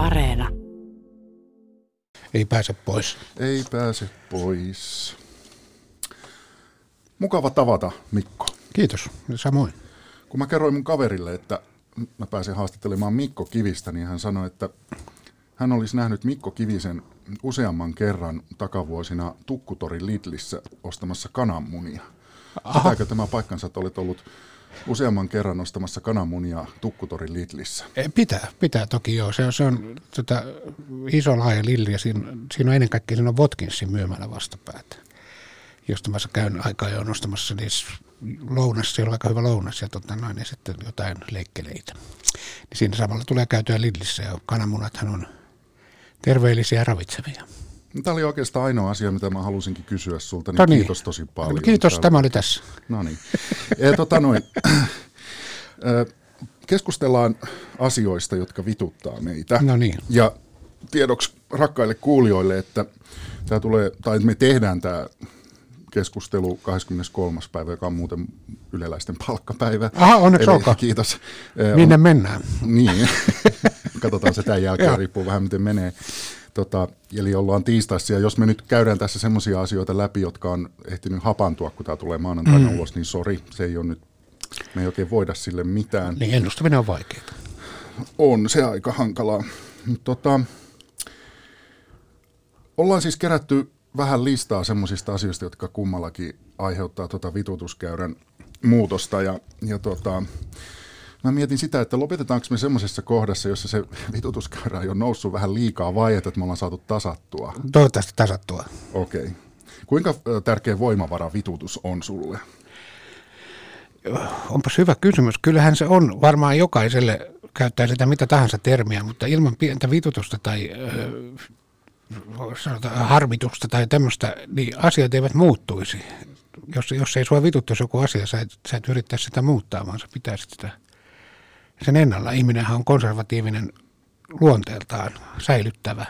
Areena. Ei pääse pois. Ei pääse pois. Mukava tavata, Mikko. Kiitos, samoin. Kun mä kerroin mun kaverille, että mä pääsin haastattelemaan Mikko Kivistä, niin hän sanoi, että hän olisi nähnyt Mikko Kivisen useamman kerran takavuosina Tukkutorin Lidlissä ostamassa kananmunia. Pitääkö tämä paikkansa, että olet ollut useamman kerran ostamassa kananmunia Tukkutorin Lidlissä? Eh, Pitää, pitää toki joo. Se on, se on tota, iso laaja lilli ja siinä, siinä on ennen kaikkea siinä on Watkinsin myymällä vastapäätä. Josta mä käyn aikaa jo nostamassa niissä lounas, siellä on aika hyvä lounas ja, tota, noin, ja sitten jotain leikkeleitä. Niin siinä samalla tulee käytyä Lidlissä ja kananmunathan on terveellisiä ja ravitsevia. Tämä oli oikeastaan ainoa asia, mitä mä halusinkin kysyä sulta, niin, No niin. kiitos tosi paljon. Kiitos, Täällä- tämä oli tässä. No niin. E, tota noin. Keskustellaan asioista, jotka vituttaa meitä. No niin. Ja tiedoksi rakkaille kuulijoille, että tämä tulee, tai me tehdään tämä keskustelu 23. päivä, joka on muuten yleläisten palkkapäivä. Aha, onneksi Eli olkoon. Kiitos. Minne mennään? niin, katsotaan se tämän jälkeen, riippuu vähän miten menee. Tota, eli ollaan tiistaissa, ja jos me nyt käydään tässä semmoisia asioita läpi, jotka on ehtinyt hapantua, kun tämä tulee maanantaina mm. ulos, niin sori, se ei ole nyt, me ei oikein voida sille mitään. Niin ennustaminen on vaikeaa. On se aika hankalaa. Tota, ollaan siis kerätty vähän listaa semmoisista asioista, jotka kummallakin aiheuttaa tota vitutuskäyrän muutosta. Ja, ja tota, mä mietin sitä, että lopetetaanko me semmoisessa kohdassa, jossa se vitutuskäyrä on noussut vähän liikaa vai että me ollaan saatu tasattua. Toivottavasti tasattua. Okei. Okay. Kuinka tärkeä voimavara vitutus on sulle? Onpas hyvä kysymys. Kyllähän se on varmaan jokaiselle käyttää sitä mitä tahansa termiä, mutta ilman pientä vitutusta tai sanotaan harmitusta tai tämmöistä, niin asiat eivät muuttuisi. Jos, jos ei sua vituttaisi joku asia, sä et, sä et yrittäisi sitä muuttaa, vaan sä pitäisit sitä sen ennalla. Ihminenhän on konservatiivinen luonteeltaan, säilyttävä.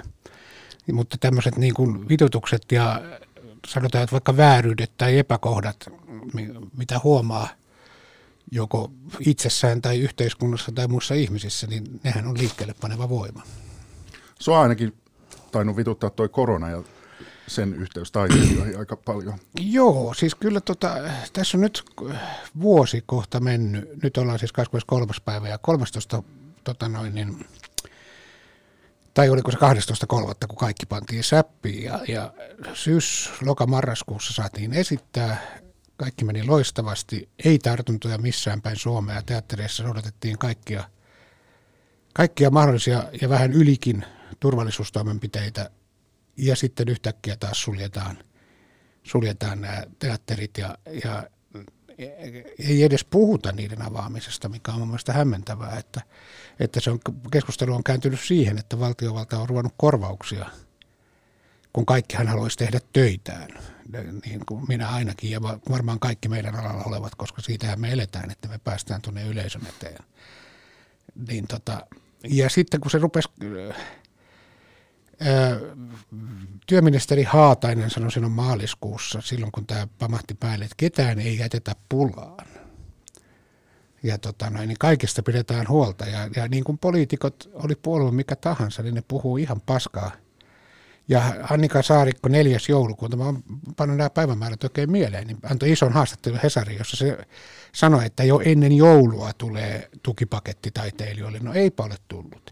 Mutta tämmöiset niin kuin vitutukset ja sanotaan, että vaikka vääryydet tai epäkohdat, mi- mitä huomaa joko itsessään tai yhteiskunnassa tai muissa ihmisissä, niin nehän on liikkeelle paneva voima. Sua ainakin tainnut vituttaa toi korona ja sen yhteys taiteilijoihin aika paljon. Joo, siis kyllä tota, tässä on nyt vuosi kohta mennyt. Nyt ollaan siis 23. päivä ja 13. Tota noin, niin, tai oliko se 12.3. kun kaikki pantiin säppiin ja, ja syys, loka, marraskuussa saatiin esittää. Kaikki meni loistavasti, ei tartuntoja missään päin Suomea. Teattereissa noudatettiin kaikkia, kaikkia mahdollisia ja vähän ylikin turvallisuustoimenpiteitä. Ja sitten yhtäkkiä taas suljetaan suljetaan nämä teatterit ja, ja ei edes puhuta niiden avaamisesta, mikä on mun mielestä hämmentävää, että, että se on, keskustelu on kääntynyt siihen, että valtiovalta on ruvennut korvauksia, kun kaikkihan haluaisi tehdä töitään, niin kuin minä ainakin ja varmaan kaikki meidän alalla olevat, koska siitähän me eletään, että me päästään tuonne yleisön eteen. Niin tota, ja sitten kun se rupesi työministeri Haatainen sanoi silloin maaliskuussa, silloin kun tämä pamahti päälle, että ketään ei jätetä pulaan. Ja tota noin, niin kaikista pidetään huolta. Ja, ja niin kuin poliitikot, oli puolue mikä tahansa, niin ne puhuu ihan paskaa. Ja Annika Saarikko 4. joulukuuta, mä pannut nämä päivämäärät oikein mieleen, niin antoi ison haastattelun Hesariin, jossa se sanoi, että jo ennen joulua tulee tukipaketti taiteilijoille. No eipä ole tullut.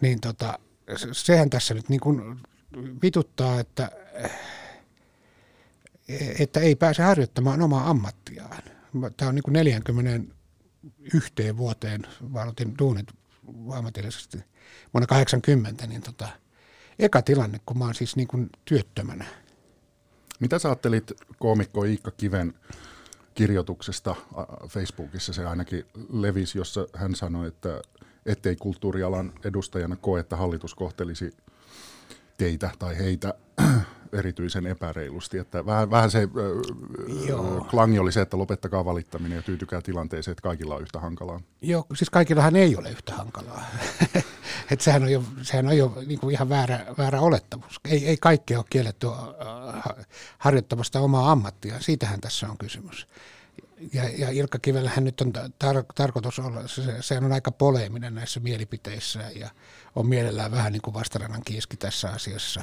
Niin tota, sehän tässä nyt niin kuin vituttaa, että, että ei pääse harjoittamaan omaa ammattiaan. Tämä on niin kuin 40 yhteen vuoteen, vaan otin duunit ammatillisesti vuonna 80, niin tota, eka tilanne, kun mä oon siis niin kuin työttömänä. Mitä sä ajattelit koomikko Iikka Kiven kirjoituksesta Facebookissa, se ainakin levisi, jossa hän sanoi, että ettei kulttuurialan edustajana koe, että hallitus kohtelisi teitä tai heitä erityisen epäreilusti. Että vähän, vähän se Joo. klangi oli se, että lopettakaa valittaminen ja tyytykää tilanteeseen, että kaikilla on yhtä hankalaa. Joo, siis kaikillahan ei ole yhtä hankalaa. Et sehän on jo, sehän on jo niin kuin ihan väärä, väärä olettamus. Ei, ei kaikkea ole kielletty harjoittamasta omaa ammattiaan. Siitähän tässä on kysymys. Ja, ja Ilkka Kivellähän nyt on tar- tarkoitus olla, se, se on aika poleeminen näissä mielipiteissä ja on mielellään vähän niin kuin vastarannan kiiski tässä asiassa.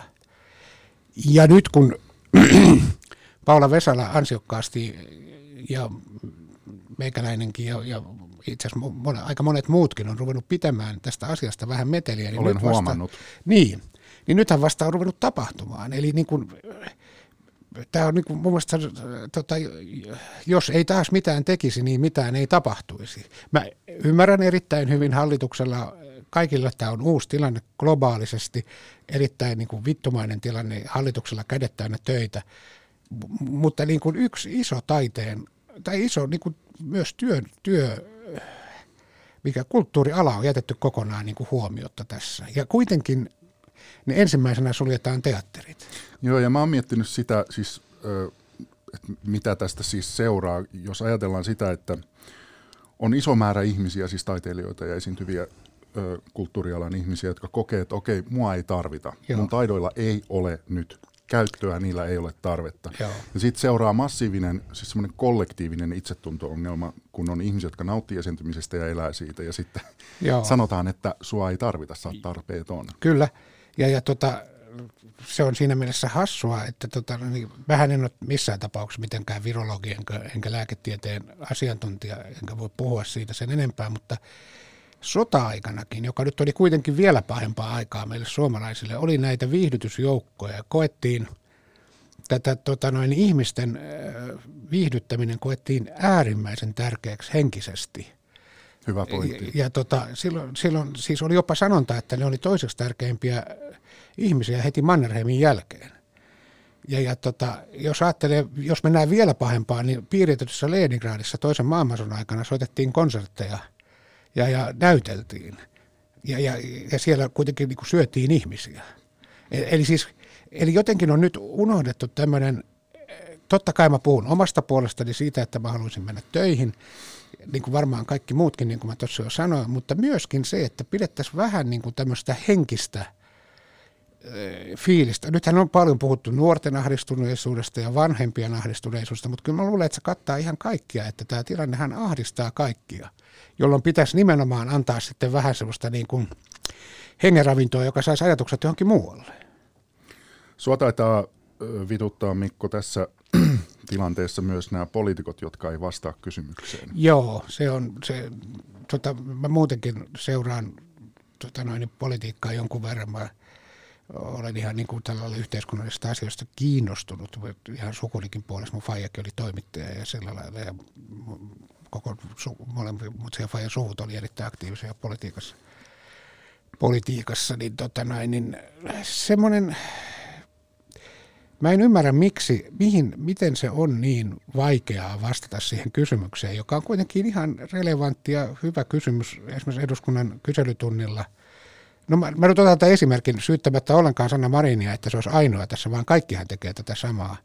Ja nyt kun Paula Vesala ansiokkaasti ja meikäläinenkin ja, ja itse asiassa aika monet muutkin on ruvennut pitämään tästä asiasta vähän meteliä. Niin Olen nyt huomannut. Vasta, niin, niin nythän vasta on ruvennut tapahtumaan. Eli niin kuin, tämä on niin kuin mun mielestä, tota, jos ei taas mitään tekisi, niin mitään ei tapahtuisi. Mä ymmärrän erittäin hyvin hallituksella, kaikilla tämä on uusi tilanne globaalisesti, erittäin niin kuin vittumainen tilanne, hallituksella kädet töitä, mutta niin kuin yksi iso taiteen, tai iso niin kuin myös työ, työ, mikä kulttuuriala on jätetty kokonaan niin kuin huomiota tässä. Ja kuitenkin ne ensimmäisenä suljetaan teatterit. Joo, ja mä oon miettinyt sitä, siis, että mitä tästä siis seuraa, jos ajatellaan sitä, että on iso määrä ihmisiä, siis taiteilijoita ja esiintyviä kulttuurialan ihmisiä, jotka kokee, että okei, mua ei tarvita. Joo. Mun taidoilla ei ole nyt käyttöä, niillä ei ole tarvetta. Joo. Ja sitten seuraa massiivinen, siis semmoinen kollektiivinen itsetunto-ongelma, kun on ihmisiä, jotka nauttii esiintymisestä ja elää siitä, ja sitten Joo. sanotaan, että sua ei tarvita, sä oot tarpeeton. Kyllä, ja, ja tota, se on siinä mielessä hassua, että tota, niin vähän en ole missään tapauksessa mitenkään virologi enkä, enkä lääketieteen asiantuntija, enkä voi puhua siitä sen enempää, mutta sota-aikanakin, joka nyt oli kuitenkin vielä pahempaa aikaa meille suomalaisille, oli näitä viihdytysjoukkoja. Koettiin tätä tota noin, ihmisten viihdyttäminen koettiin äärimmäisen tärkeäksi henkisesti. Hyvä pointti. Ja, ja tota, silloin, silloin siis oli jopa sanonta, että ne oli toiseksi tärkeimpiä ihmisiä heti Mannerheimin jälkeen. Ja, ja tota, jos ajattelee, jos mennään vielä pahempaan, niin piiritetyssä Leningradissa toisen maailmansodan aikana soitettiin konsertteja – ja, ja näyteltiin. Ja, ja, ja siellä kuitenkin niin syötiin ihmisiä. Eli, eli siis, eli jotenkin on nyt unohdettu tämmöinen, totta kai mä puhun omasta puolestani siitä, että mä haluaisin mennä töihin, niin kuin varmaan kaikki muutkin, niin kuin mä tuossa jo sanoin, mutta myöskin se, että pidettäisiin vähän niin kuin tämmöistä henkistä fiilistä. Nythän on paljon puhuttu nuorten ahdistuneisuudesta ja vanhempien ahdistuneisuudesta, mutta kyllä mä luulen, että se kattaa ihan kaikkia, että tämä tilannehan ahdistaa kaikkia – jolloin pitäisi nimenomaan antaa sitten vähän sellaista niin kuin hengenravintoa, joka saisi ajatukset johonkin muualle. Sua taitaa vituttaa Mikko tässä tilanteessa myös nämä poliitikot, jotka ei vastaa kysymykseen. Joo, se on se, tota, mä muutenkin seuraan tota noin, politiikkaa jonkun verran. Mä olen ihan niin kuin tällä yhteiskunnallisista asioista kiinnostunut, ihan sukunikin puolesta. Mun faijakin oli toimittaja ja sillä lailla. Ja koko su, molemmat Fajan suvut oli erittäin aktiivisia politiikassa. politiikassa niin, tota näin, niin semmoinen, mä en ymmärrä miksi, mihin, miten se on niin vaikeaa vastata siihen kysymykseen, joka on kuitenkin ihan relevantti ja hyvä kysymys esimerkiksi eduskunnan kyselytunnilla. No mä, mä nyt otan tämän esimerkin syyttämättä ollenkaan Sanna Marinia, että se olisi ainoa tässä, vaan kaikkihan tekee tätä samaa.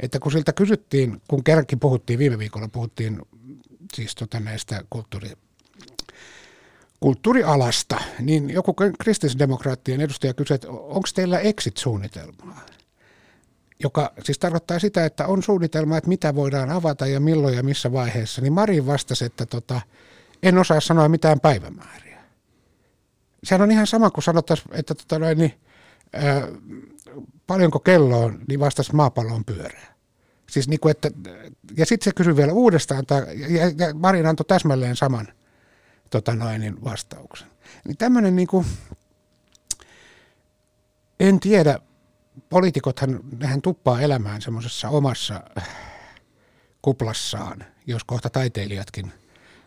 Että kun siltä kysyttiin, kun kerrankin puhuttiin, viime viikolla puhuttiin siis tota näistä kulttuuri, kulttuurialasta, niin joku kristillisdemokraattien edustaja kysyi, että onko teillä exit-suunnitelmaa? Joka siis tarkoittaa sitä, että on suunnitelma, että mitä voidaan avata ja milloin ja missä vaiheessa. Niin Marin vastasi, että tota, en osaa sanoa mitään päivämääriä. Sehän on ihan sama kuin sanottaisiin, että tota noin, niin, ää, paljonko kello on, niin vastasi on pyöreä. Siis niin kuin, että, ja sitten se kysyi vielä uudestaan, ja, ja Marin antoi täsmälleen saman tota noin, niin vastauksen. Niin tämmöinen niin kuin, en tiedä, poliitikothan, nehän tuppaa elämään semmoisessa omassa kuplassaan, jos kohta taiteilijatkin,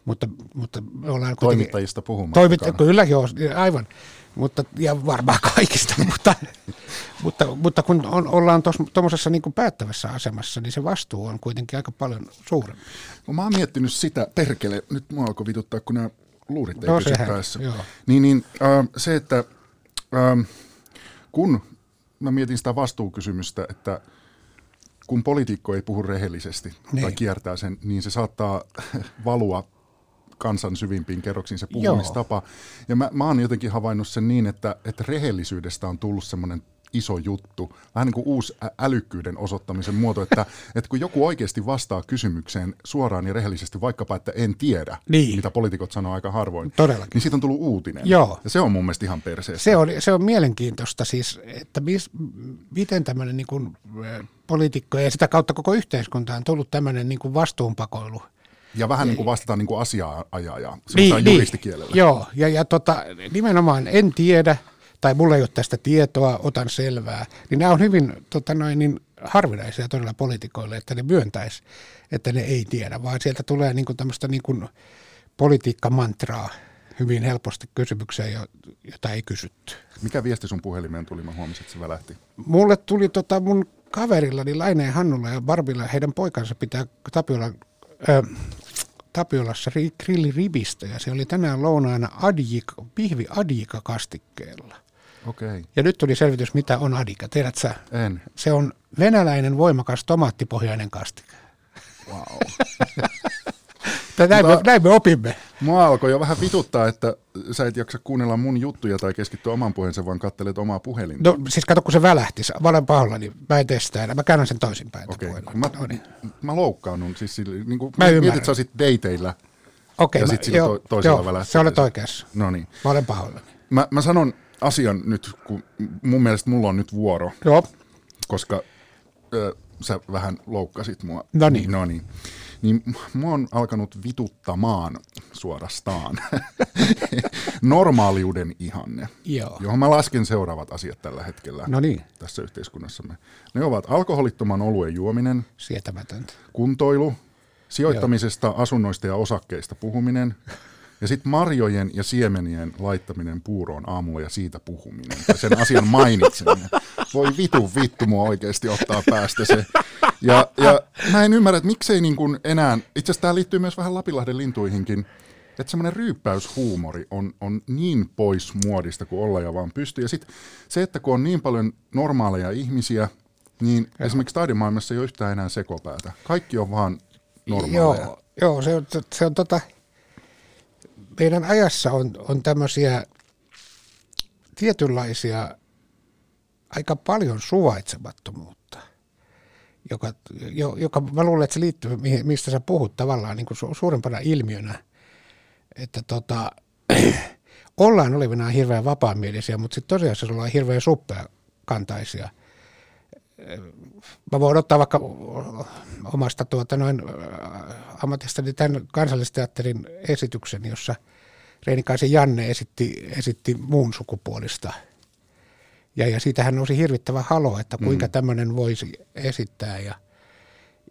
mutta, mutta me ollaan Toimittajista puhumaan. kyllä, joo, aivan mutta, ja varmaan kaikista, mutta, mutta, mutta kun on, ollaan tuommoisessa niin päättävässä asemassa, niin se vastuu on kuitenkin aika paljon suurempi. No, mä oon miettinyt sitä, perkele, nyt mua alkoi vituttaa, kun nämä luurit ei no, pysy päässä. Joo. Niin, niin äh, se, että äh, kun mä mietin sitä vastuukysymystä, että kun poliitikko ei puhu rehellisesti niin. tai kiertää sen, niin se saattaa valua kansan syvimpiin kerroksiin se puhumistapa. Joo. Ja mä, mä oon jotenkin havainnut sen niin, että, että rehellisyydestä on tullut semmoinen iso juttu. Vähän niin kuin uusi älykkyyden osoittamisen muoto, että, että kun joku oikeasti vastaa kysymykseen suoraan ja rehellisesti, vaikkapa että en tiedä, niin. mitä poliitikot sanoo aika harvoin, Todellakin. niin siitä on tullut uutinen. Joo. Ja se on mun mielestä ihan perseestä. Se on, se on mielenkiintoista siis, että mis, miten tämmöinen niin kuin, poliitikko ja sitä kautta koko yhteiskunta on tullut tämmöinen niin kuin vastuunpakoilu – ja vähän niin kuin vastataan niin kuin asiaa-ajajaa, niin, niin, juristikielellä. Joo, ja, ja tota, nimenomaan en tiedä, tai mulla ei ole tästä tietoa, otan selvää, niin nämä on hyvin tota noin, niin harvinaisia todella poliitikoille, että ne myöntäisi, että ne ei tiedä, vaan sieltä tulee niin kuin tämmöistä niin kuin politiikkamantraa hyvin helposti kysymykseen, jota ei kysytty. Mikä viesti sun puhelimeen tuli? Mä huomasin, että se välähti. Mulle tuli tota mun kaverillani Laineen Hannulla ja Barbilla, heidän poikansa pitää Tapiolan ö, Tapiolassa grilliribistä ja se oli tänään lounaana adjika, pihvi adjika kastikkeella. Okay. Ja nyt tuli selvitys, mitä on adika. Tiedät sä? En. Se on venäläinen voimakas tomaattipohjainen kastike. Wow. näin, me, näin me opimme. Mua alkoi jo vähän vituttaa, että sä et jaksa kuunnella mun juttuja tai keskittyä oman puheensa, vaan kattelet omaa puhelinta. No siis kato, kun se välähti. Mä olen pahalla, niin mä en testaa. Mä käännän sen toisinpäin. Okei, okay. mä, no niin. mä loukkaannut. Siis, niin kuin, mä mietit, sä olisit dateilla Okei, ja mä, sitten to, toisella joo, välähti. se olet oikeassa. No niin. Mä olen pahoillani. Mä, mä sanon asian nyt, kun mun mielestä mulla on nyt vuoro. Joo. Koska ö, sä vähän loukkasit mua. No niin. No niin niin mua on alkanut vituttamaan suorastaan normaaliuden ihanne, Joo. johon mä lasken seuraavat asiat tällä hetkellä no niin. tässä yhteiskunnassamme. Ne ovat alkoholittoman oluen juominen, Sietämätöntä. kuntoilu, sijoittamisesta, Joo. asunnoista ja osakkeista puhuminen, ja sitten marjojen ja siemenien laittaminen puuroon aamulla ja siitä puhuminen, tai sen asian mainitseminen. Voi vitu vittu mua oikeasti ottaa päästä se. Ja, ja mä en ymmärrä, että miksei niin kuin enää, itse asiassa tämä liittyy myös vähän Lapinlahden lintuihinkin, että semmoinen ryyppäyshuumori on, on niin pois muodista kuin olla ja vaan pystyy. Ja sitten se, että kun on niin paljon normaaleja ihmisiä, niin ja. esimerkiksi taidemaailmassa ei ole yhtään enää sekopäätä. Kaikki on vaan normaaleja. Joo, joo se on, se on tota, meidän ajassa on, on tämmöisiä tietynlaisia aika paljon suvaitsemattomuutta, joka, jo, joka mä luulen, että se liittyy, mistä sä puhut tavallaan niin kuin su, suurempana ilmiönä, että tota, ollaan olevinaan hirveän vapaamielisiä, mutta sitten tosiasiassa ollaan hirveän suppeakantaisia. Mä voin ottaa vaikka omasta tuota noin ammatistani tämän kansallisteatterin esityksen, jossa Reinikaisen Janne esitti, esitti muun sukupuolista. Ja, ja siitähän nousi hirvittävä halo, että kuinka mm. tämmöinen voisi esittää. Ja,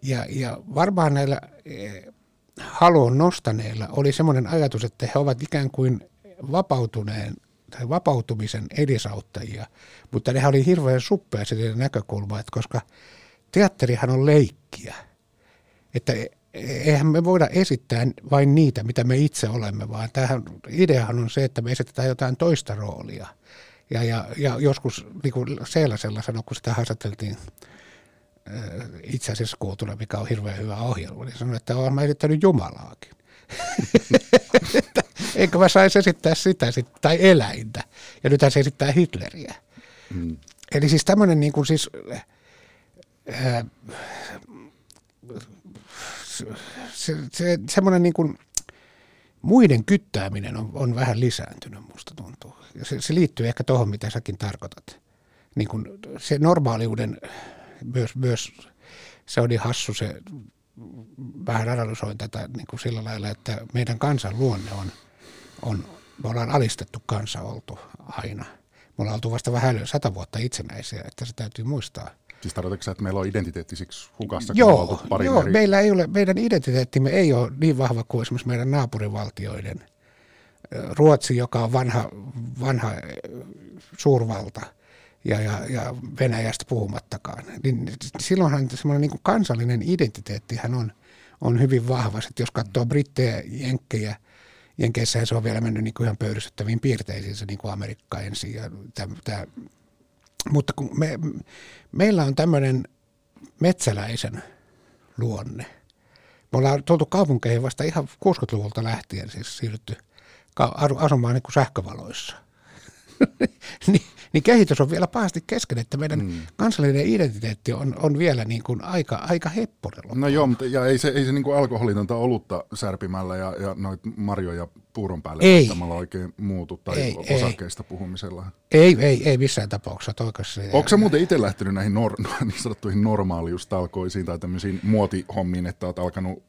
ja, ja varmaan näillä e, haluun nostaneilla oli semmoinen ajatus, että he ovat ikään kuin vapautuneen tai vapautumisen edesauttajia, mutta ne oli hirveän suppea se näkökulma, että koska teatterihan on leikkiä, että eihän me voida esittää vain niitä, mitä me itse olemme, vaan tähän ideahan on se, että me esitetään jotain toista roolia. Ja, ja, ja joskus niin kuin Seelasella sanoi, kun sitä haastateltiin äh, itse asiassa kuultuna, mikä on hirveän hyvä ohjelma, niin sanoi, että olen mä esittänyt Jumalaakin. Eikö mä saisi esittää sitä sit, tai eläintä. Ja nyt se esittää Hitleriä. Mm. Eli siis tämmöinen niin kuin siis, äh, se, se, semmoinen niin kuin muiden kyttääminen on, on vähän lisääntynyt, musta tuntuu. Ja se, se liittyy ehkä tuohon, mitä säkin tarkoitat. Niin kuin se normaaliuden myös, myös se oli hassu se, vähän analysoin tätä niin kuin sillä lailla, että meidän kansan luonne on, on, me ollaan alistettu kansa oltu aina. Me ollaan oltu vasta vähän sata vuotta itsenäisiä, että se täytyy muistaa. Siis tarkoitatko että meillä on identiteetti siksi hukassa, joo, kun pari joo eri... meillä ei ole, meidän identiteettimme ei ole niin vahva kuin esimerkiksi meidän naapurivaltioiden. Ruotsi, joka on vanha, vanha suurvalta, ja, ja, ja Venäjästä puhumattakaan. Niin silloinhan semmoinen niin kansallinen identiteettihän on, on hyvin vahva. Sitten jos katsoo brittejä, jenkkejä, Jenkeissähän se on vielä mennyt niin kuin ihan pöyristyttäviin piirteisiin, se niin kuin Amerikka ensin ja tämä, tämä mutta kun me, meillä on tämmöinen metsäläisen luonne. Me ollaan tultu kaupunkeihin vasta ihan 60-luvulta lähtien, siis siirrytty asumaan niin kuin sähkövaloissa. niin, niin kehitys on vielä pahasti kesken, että meidän mm. kansallinen identiteetti on, on vielä niin kuin aika, aika hepponella. No joo, mutta ja ei se, ei se niin kuin alkoholitonta olutta särpimällä ja, ja noit marjoja puuron päälle ei. oikein muutu tai ei, osakkeista ei. puhumisella. Ei, ei, ei missään tapauksessa. Onko se muuten itse lähtenyt näihin nor- niin sanottuihin normaaliustalkoisiin tai tämmöisiin muotihommiin, että olet alkanut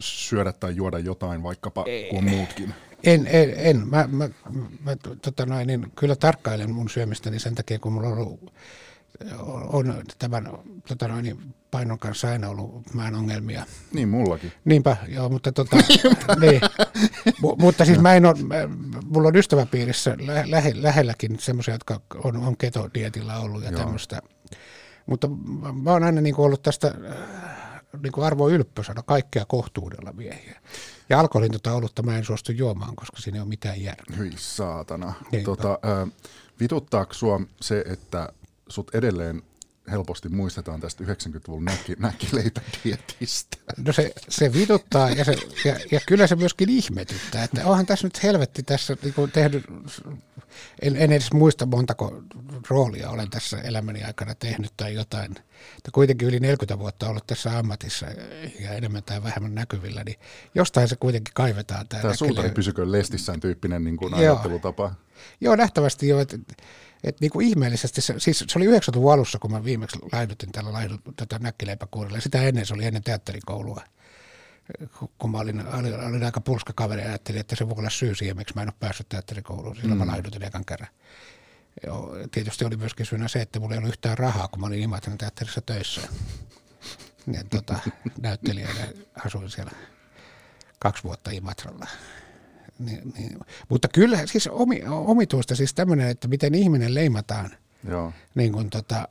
syödä tai juoda jotain vaikkapa ei. kuin muutkin? En, en, en. Mä, mä, mä tota noin, niin kyllä tarkkailen mun syömistäni sen takia, kun mulla on ollut on tämän tota noin, niin painon kanssa aina ollut mä ongelmia. Niin, mullakin. Niinpä, joo, mutta, tota, niin, M- mutta siis mä en ole, mulla on ystäväpiirissä lä- lähe, lähelläkin semmoisia, jotka on, on ketodietillä ollut ja tämmöistä. Mutta mä oon aina niin kuin ollut tästä niin kuin Arvo Ylppö sanoi, kaikkea kohtuudella miehiä. Ja alkoholin tota olutta mä en suostu juomaan, koska siinä ei ole mitään järkeä. Hyi saatana. Tota, äh, vituttaako sua se, että sut edelleen helposti muistetaan tästä 90-luvun näkki, näkkileipädietistä. No se, se vituttaa ja, se, ja, ja kyllä se myöskin ihmetyttää, että onhan tässä nyt helvetti tässä niin tehnyt, en, en edes muista montako roolia olen tässä elämäni aikana tehnyt tai jotain. Että kuitenkin yli 40 vuotta ollut tässä ammatissa ja enemmän tai vähemmän näkyvillä, niin jostain se kuitenkin kaivetaan. Tämä, tämä suutari pysykö lestissään tyyppinen niin kuin ajattelutapa. Joo, joo nähtävästi jo, että että niin kuin ihmeellisesti, se, siis se oli 90-luvun alussa, kun mä viimeksi laidutin tällä laidut, tätä näkkileipäkuurilla. Sitä ennen se oli ennen teatterikoulua. Kun mä olin, olin, olin aika pulska kaveri ja ajattelin, että se voi olla syy siihen, miksi mä en ole päässyt teatterikouluun. Silloin mm. mä laidutin ekan kerran. Joo, tietysti oli myöskin syynä se, että mulla ei ollut yhtään rahaa, kun mä olin Imatran teatterissa töissä. Ja, tota, näyttelijänä asuin siellä kaksi vuotta Imatralla. Niin, niin. Mutta kyllä siis omi, omituista siis tämmöinen, että miten ihminen leimataan Joo. Niin kuin tota,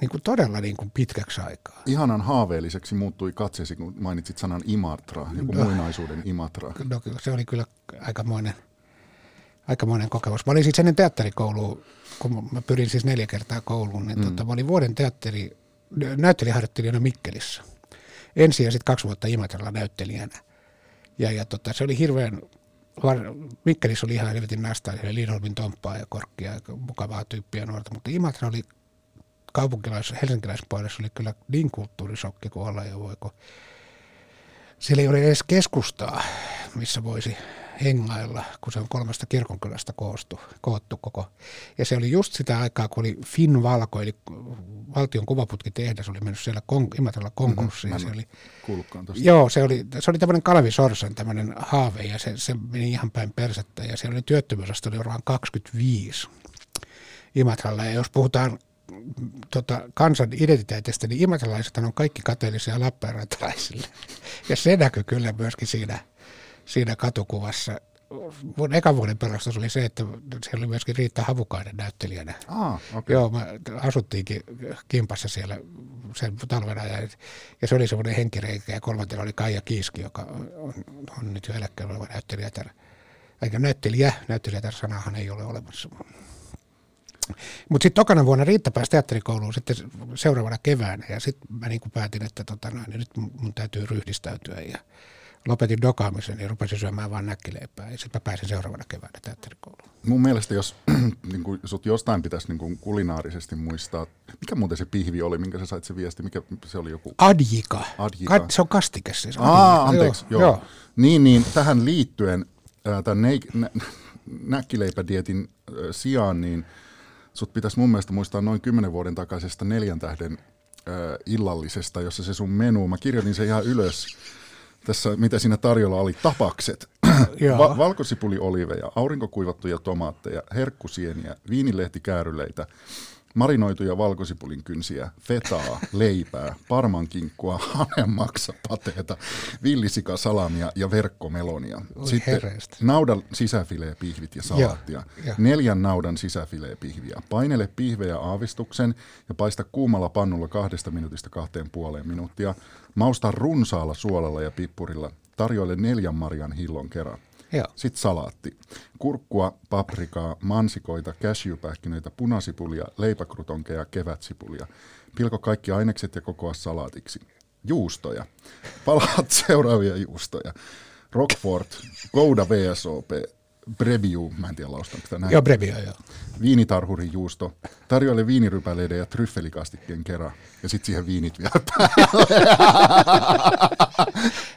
niin kuin todella niin kuin pitkäksi aikaa. Ihanan haaveelliseksi muuttui katseesi, kun mainitsit sanan Imatra, joku no, muinaisuuden Imatra. No, se oli kyllä aikamoinen, aikamoinen kokemus. Mä olin siis ennen teatterikouluun, kun mä pyrin siis neljä kertaa kouluun, niin mm. tota, mä olin vuoden teatteri, näyttelijäharjoittelijana Mikkelissä. Ensin ja sitten kaksi vuotta Imatralla näyttelijänä. Ja, ja tota, se oli hirveän, var, Mikkelissä oli ihan helvetin nästä, Lidholmin tomppaa ja korkkia mukavaa tyyppiä nuorta, mutta Imatra oli kaupunkilais, helsinkiläispuolessa oli kyllä niin kulttuurisokki kuin olla jo voi, kun siellä ei ole edes keskustaa, missä voisi hengailla, kun se on kolmesta kirkonkylästä koostu, koottu koko. Ja se oli just sitä aikaa, kun oli Finvalko, eli valtion kuvaputkitehdas oli mennyt siellä kon, Imatralla konkurssiin. Mm-hmm. Se oli, joo, se oli, se oli tämmöinen Kalvi Sorsan tämmöinen haave, ja se, se meni ihan päin persettä, ja siellä oli työttömyysaste oli varmaan 25 Imatralla, ja jos puhutaan tota, kansan identiteetistä, niin imatralaiset on kaikki kateellisia lappeenrantalaisille. Ja se näkyy kyllä myöskin siinä – siinä katukuvassa. Mun ekan vuoden pelastus oli se, että siellä oli myöskin Riitta Havukainen näyttelijänä. Ah, okay. Joo, me asuttiinkin kimpassa siellä sen talvena ja, ja se oli semmoinen henkireikä ja kolmantena oli Kaija Kiiski, joka on, on nyt jo eläkkeellä oleva näyttelijä. Eikä näyttelijä, näyttelijä sanahan ei ole olemassa. Mutta sitten tokana vuonna Riitta pääsi teatterikouluun sitten seuraavana keväänä ja sitten mä niin päätin, että tota, no, niin nyt mun täytyy ryhdistäytyä ja lopetin dokaamisen ja rupesin syömään vain näkkileipää. Ja sitten mä pääsin seuraavana keväänä teatterikouluun. Mun mielestä, jos niin kuin, sut jostain pitäisi niin kuin kulinaarisesti muistaa, mikä muuten se pihvi oli, minkä sä sait se viesti, mikä se oli joku? Adjika. Adjika. Ka- se on kastike siis. Aa, anteeksi, joo. joo. joo. Niin, niin, tähän liittyen, äh, tämän neik- nä- näkkileipädietin äh, sijaan, niin sut pitäisi mun mielestä muistaa noin kymmenen vuoden takaisesta neljän tähden äh, illallisesta, jossa se sun menu, mä kirjoitin sen ihan ylös, tässä, mitä siinä tarjolla oli, tapakset. Va- valkosipulioliveja, aurinkokuivattuja tomaatteja, herkkusieniä, viinilehtikääryleitä, marinoituja valkosipulin kynsiä, fetaa, leipää, parmankinkkua, hanemaksapateeta, villisika salamia ja verkkomelonia. Oi Sitten herreistä. naudan sisäfileepihvit ja salaattia. Ja, ja. Neljän naudan sisäfileepihviä. Painele pihvejä aavistuksen ja paista kuumalla pannulla kahdesta minuutista kahteen puoleen minuuttia. Mausta runsaalla suolella ja pippurilla. Tarjoile neljän marjan hillon kerran. Joo. Sitten salaatti. Kurkkua, paprikaa, mansikoita, cashewpähkinöitä, punasipulia, leipäkrutonkeja, kevätsipulia. Pilko kaikki ainekset ja kokoa salaatiksi. Juustoja. Palaat seuraavia juustoja. Rockford, Gouda VSOP, Breviu, mä en tiedä laustanko sitä näin. Joo, Brevio, joo. Viinitarhurin juusto, tarjoile viinirypäleiden ja tryffelikastikkeen kerran, ja sitten siihen viinit vielä päälle.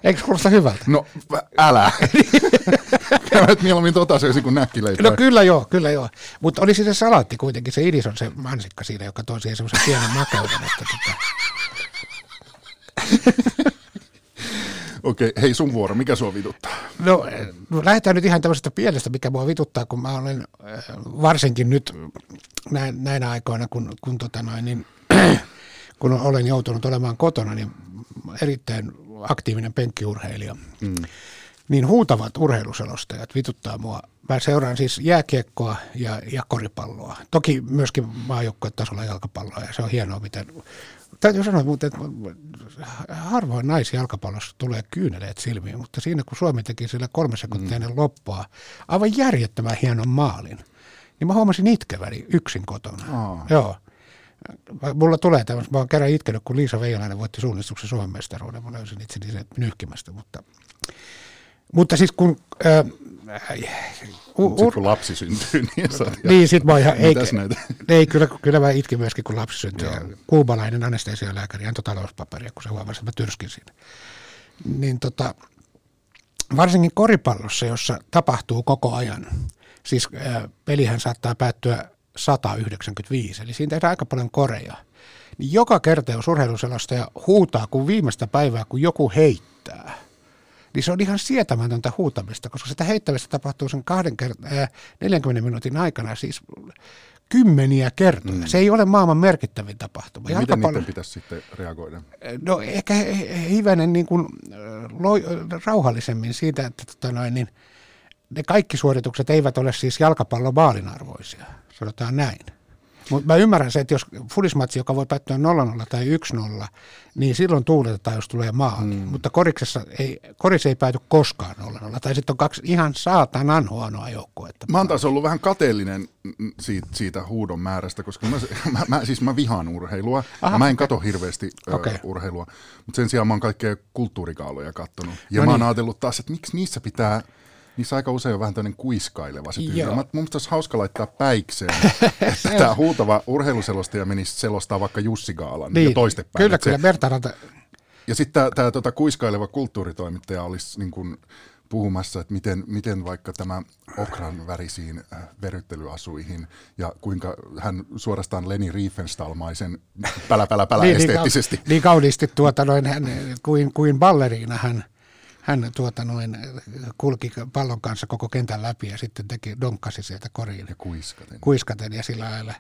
Eikö kuulosta hyvältä? No, älä. Et mieluummin tota söisi kuin näkkileipää. No kyllä joo, kyllä joo. Mutta oli se salaatti kuitenkin, se idis on se mansikka siinä, joka toi siihen semmoisen pienen makeuden. Että tota. Okei, hei sun vuoro, mikä sua vituttaa? No, no lähdetään nyt ihan tämmöisestä pienestä, mikä mua vituttaa, kun mä olen äh, varsinkin nyt näin, näinä aikoina, kun, kun, tota noin, niin, kun olen joutunut olemaan kotona, niin erittäin aktiivinen penkkiurheilija. Mm. Niin huutavat urheiluselostajat vituttaa mua. Mä seuraan siis jääkiekkoa ja, ja koripalloa. Toki myöskin tasolla jalkapalloa ja se on hienoa, miten Täytyy sanoa että harvoin naisjalkapallossa tulee kyyneleet silmiin, mutta siinä kun Suomi teki sillä kolme sekuntia mm. loppua aivan järjettömän hienon maalin, niin mä huomasin itkeväni yksin kotona. Oh. Joo. Mulla tulee tämmöistä, mä oon kerran itkenyt, kun Liisa Veijalainen voitti suunnistuksen Suomen mestaruuden, mä löysin itseni nyyhkimästä, mutta, mutta siis kun äh, Sitten kun lapsi syntyy, niin sä Niin, sit mä ihan, ei, ei kyllä, kyllä mä itkin myöskin, kun lapsi syntyy. Joo. Kuubalainen anestesialääkäri antoi talouspaperia, kun se huomasi, että mä tyrskin siinä. Niin tota, varsinkin koripallossa, jossa tapahtuu koko ajan, siis äh, pelihän saattaa päättyä 195, eli siinä tehdään aika paljon koreja. Niin joka kerta, jos urheiluselostaja huutaa kuin viimeistä päivää, kun joku heittää – niin se on ihan sietämätöntä huutamista, koska sitä heittämistä tapahtuu sen kahden kert- äh, 40 minuutin aikana siis kymmeniä kertoja. Mm. Se ei ole maailman merkittävin tapahtuma. Ja miten niiden pitäisi sitten reagoida? No ehkä hivenen niin kuin, lo, rauhallisemmin siitä, että tota noin, niin, ne kaikki suoritukset eivät ole siis jalkapallon maalinarvoisia, sanotaan näin. Mutta mä ymmärrän se, että jos fudismatsi, joka voi päättyä 0-0 tai 1-0, niin silloin tuuletetaan, jos tulee maali. Mm. Mutta koriksessa ei, koris ei pääty koskaan 0-0. Tai sitten on kaksi ihan saatanan huonoa joukkuetta. Mä oon taas ollut vähän kateellinen siitä, siitä huudon määrästä, koska mä, mä, mä, siis mä vihaan urheilua. Aha, mä en okay. kato hirveästi okay. ö, urheilua, mutta sen sijaan mä oon kaikkea kulttuurikaaloja kattonut. Ja no mä oon niin. ajatellut taas, että miksi niissä pitää Niissä aika usein on vähän tämmöinen kuiskaileva se tyyli. Mun mielestä olisi hauska laittaa päikseen, että tämä huutava urheiluselostaja menisi selostaa vaikka Jussi Gaalan niin. ja toistepäin. Kyllä, kyllä, Vertaranta. Ja sitten tämä tota, kuiskaileva kulttuuritoimittaja olisi niin kuin, puhumassa, että miten, miten vaikka tämä okran värisiin äh, veryttelyasuihin ja kuinka hän suorastaan Leni Riefenstahlmaisen pälä pälä pälä niin, niin esteettisesti. Niin, niin kauniisti tuota noin, hän, kuin, kuin balleriina hän hän tuota noin, kulki pallon kanssa koko kentän läpi ja sitten teki, donkkasi sieltä koriin. Ja kuiskaten. Kuiskaten ja sillä lailla.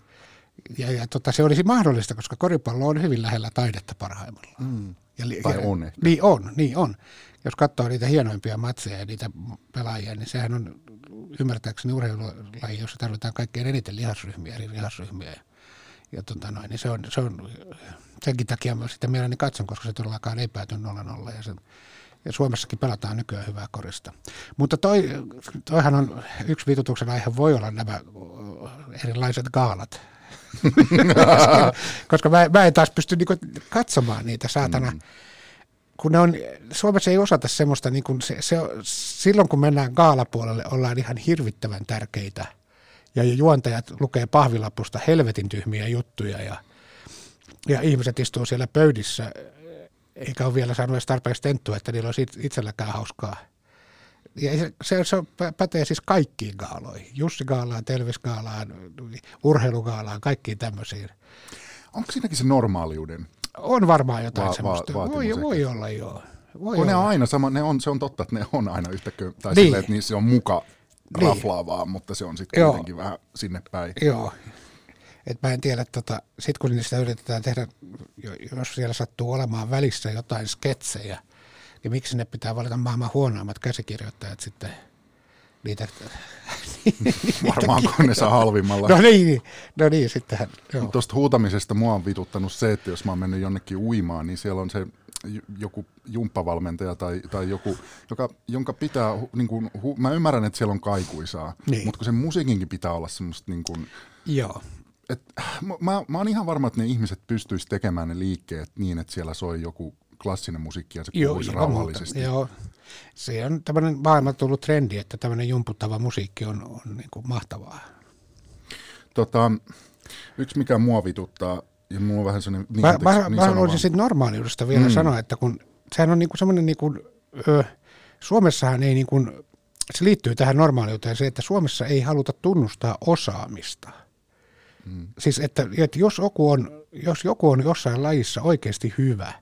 Ja, ja tota, se olisi mahdollista, koska koripallo on hyvin lähellä taidetta parhaimmillaan. Mm. Ja, tai on ehkä. Niin on, niin on. Jos katsoo niitä hienoimpia matseja ja niitä pelaajia, niin sehän on ymmärtääkseni urheilulaji, jossa tarvitaan kaikkein eniten lihasryhmiä, eri lihasryhmiä. Ja, ja tota noin, niin se on, se on, senkin takia mä sitä mielelläni katson, koska se todellakaan ei pääty 0-0 ja sen ja Suomessakin pelataan nykyään hyvää korista. Mutta toi, toihan on, yksi vitutuksen aihe voi olla nämä erilaiset gaalat. koska mä, mä en taas pysty niinku katsomaan niitä saatana. Mm. Kun ne on, Suomessa ei osata semmoista, niin kuin se, se, silloin kun mennään gaalapuolelle, ollaan ihan hirvittävän tärkeitä. Ja juontajat lukee pahvilapusta helvetin tyhmiä juttuja ja, ja ihmiset istuu siellä pöydissä eikä ole vielä saanut edes tarpeeksi tenttua, että niillä olisi itselläkään hauskaa. Ja se, se, pätee siis kaikkiin gaaloihin. Jussi Gaalaan, Telvis Gaalaan, urheilugaalaan, kaikkiin tämmöisiin. Onko siinäkin se normaaliuden? On varmaan jotain va- semmoista. Va- voi, voi olla joo. Voi on ne on aina sama, ne on, se on totta, että ne on aina yhtä tai niin. silleen, että niissä on muka niin. raflaavaa, mutta se on sitten kuitenkin vähän sinne päin. Joo, et mä en tiedä, tota, sit kun niistä yritetään tehdä, jos siellä sattuu olemaan välissä jotain sketsejä, niin miksi ne pitää valita maailman huonoimmat käsikirjoittajat sitten niitä... Varmaan kun ne saa halvimmalla. No niin, no niin sittenhän. Tuosta huutamisesta mua on vituttanut se, että jos mä oon mennyt jonnekin uimaan, niin siellä on se joku jumppavalmentaja tai, tai joku, joka, jonka pitää, niin kuin, hu, mä ymmärrän, että siellä on kaikuisaa, niin. mutta kun sen musiikinkin pitää olla semmoista niin kuin, Joo et, mä, mä oon ihan varma, että ne ihmiset pystyisivät tekemään ne liikkeet niin, että siellä soi joku klassinen musiikki ja se Joo, muuta. rauhallisesti. Joo. Se on tämmöinen maailman tullut trendi, että tämmöinen jumputtava musiikki on, on niin kuin mahtavaa. Tota, yksi mikä mua vituttaa, ja mulla on vähän sellainen... Niin, Mä, anteeksi, mä, niin mä haluaisin sitten normaaliudesta vielä Mm. sanoa, että kun sehän on niinku semmoinen, niinku, ö, Suomessahan ei niinku, se liittyy tähän normaaliuteen se, että Suomessa ei haluta tunnustaa osaamista. Mm. Siis että, että jos, joku on, jos joku on jossain lajissa oikeasti hyvä,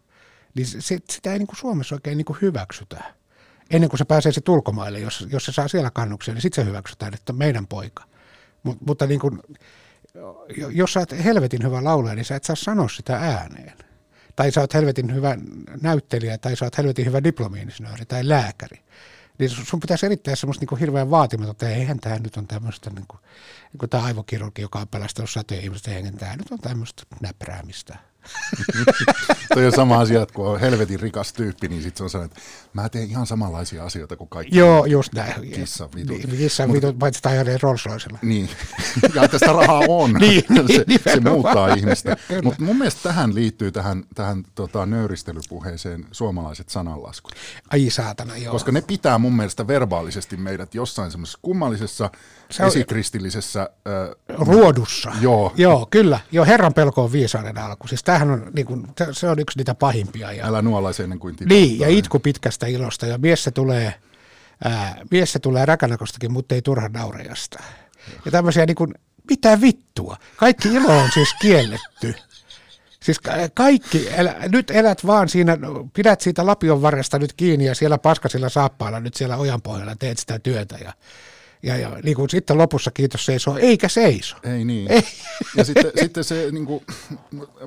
niin se, sitä ei niinku Suomessa oikein niinku hyväksytä. Ennen kuin se pääsee se ulkomaille, jos, jos se saa siellä kannuksia, niin sitten se hyväksytään, että meidän poika. Mut, mutta niin kuin, jo- jos sä oot helvetin hyvä laulaja, niin sä et saa sanoa sitä ääneen. Tai sä oot helvetin hyvä näyttelijä, tai sä oot helvetin hyvä diplomi-insinööri tai lääkäri. Niin sun pitäisi erittää semmoista niin hirveän vaatimatonta, että eihän tämä nyt on tämmöistä, niin kuin, niin kuin tämä aivokirurgi, joka on pelastanut satoja ihmisten hengen, tämä nyt on tämmöistä näpräämistä. Toi on sama asia, että kun on helvetin rikas tyyppi, niin sitten se on sellainen, että mä teen ihan samanlaisia asioita kuin kaikki. Joo, just näin. Kissan vitut. Niin, Kissan vitut, paitsi ajaneen Rolls Roycella. Niin, ja että sitä rahaa on. Niin, se, se muuttaa ihmistä. Mutta mun mielestä tähän liittyy tähän, tähän tota, nöyristelypuheeseen suomalaiset sananlaskut. Ai saatana, joo. Koska ne pitää mun mielestä verbaalisesti meidät jossain semmoisessa kummallisessa, Se on- esikristillisessä... Äh, Ruodussa. Joo. Joo, kyllä. Joo, Herran pelko on viisauden alku. Siis tämähän on, niin kuin, se on yksi niitä pahimpia. Ja, älä nuolaisi ennen kuin tipahtaa. niin, ja itku pitkästä ilosta. Ja mies se tulee, ää, mies se tulee räkänakostakin, mutta ei turha naurajasta. Ja tämmöisiä niin kuin, mitä vittua? Kaikki ilo on siis kielletty. Siis ka- kaikki, elä, nyt elät vaan siinä, pidät siitä lapion varresta nyt kiinni ja siellä paskasilla saappailla nyt siellä ojan pohjalla teet sitä työtä ja, ja, ja niin kuin sitten lopussa kiitos seisoo, eikä seiso. Ei niin. Ei. Ja sitten, sitten se, niin kuin,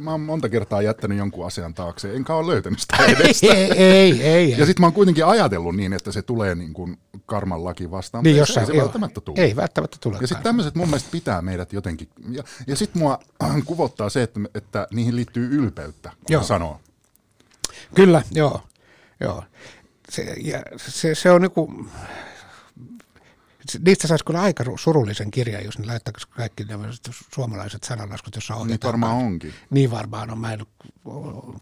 mä oon monta kertaa jättänyt jonkun asian taakse, enkä ole löytänyt sitä edes. Ei, ei, ei. ei. Ja sitten mä oon kuitenkin ajatellut niin, että se tulee niin kuin karman laki vastaan, niin jossain, ei se joo. välttämättä tule. Ei välttämättä tule. Ja sitten tämmöiset mun mielestä pitää meidät jotenkin, ja, ja sitten mua kuvottaa se, että, että niihin liittyy ylpeyttä, kun Joo. sanoo. Kyllä, joo. joo. Se, ja se, se on niinku, se- niistä saisi kyllä aika ru- surullisen kirjan, jos ne laittaisi kaikki nämä suomalaiset sananlaskut, jossa Niin ohjataan. varmaan onkin. Niin varmaan on. Mä en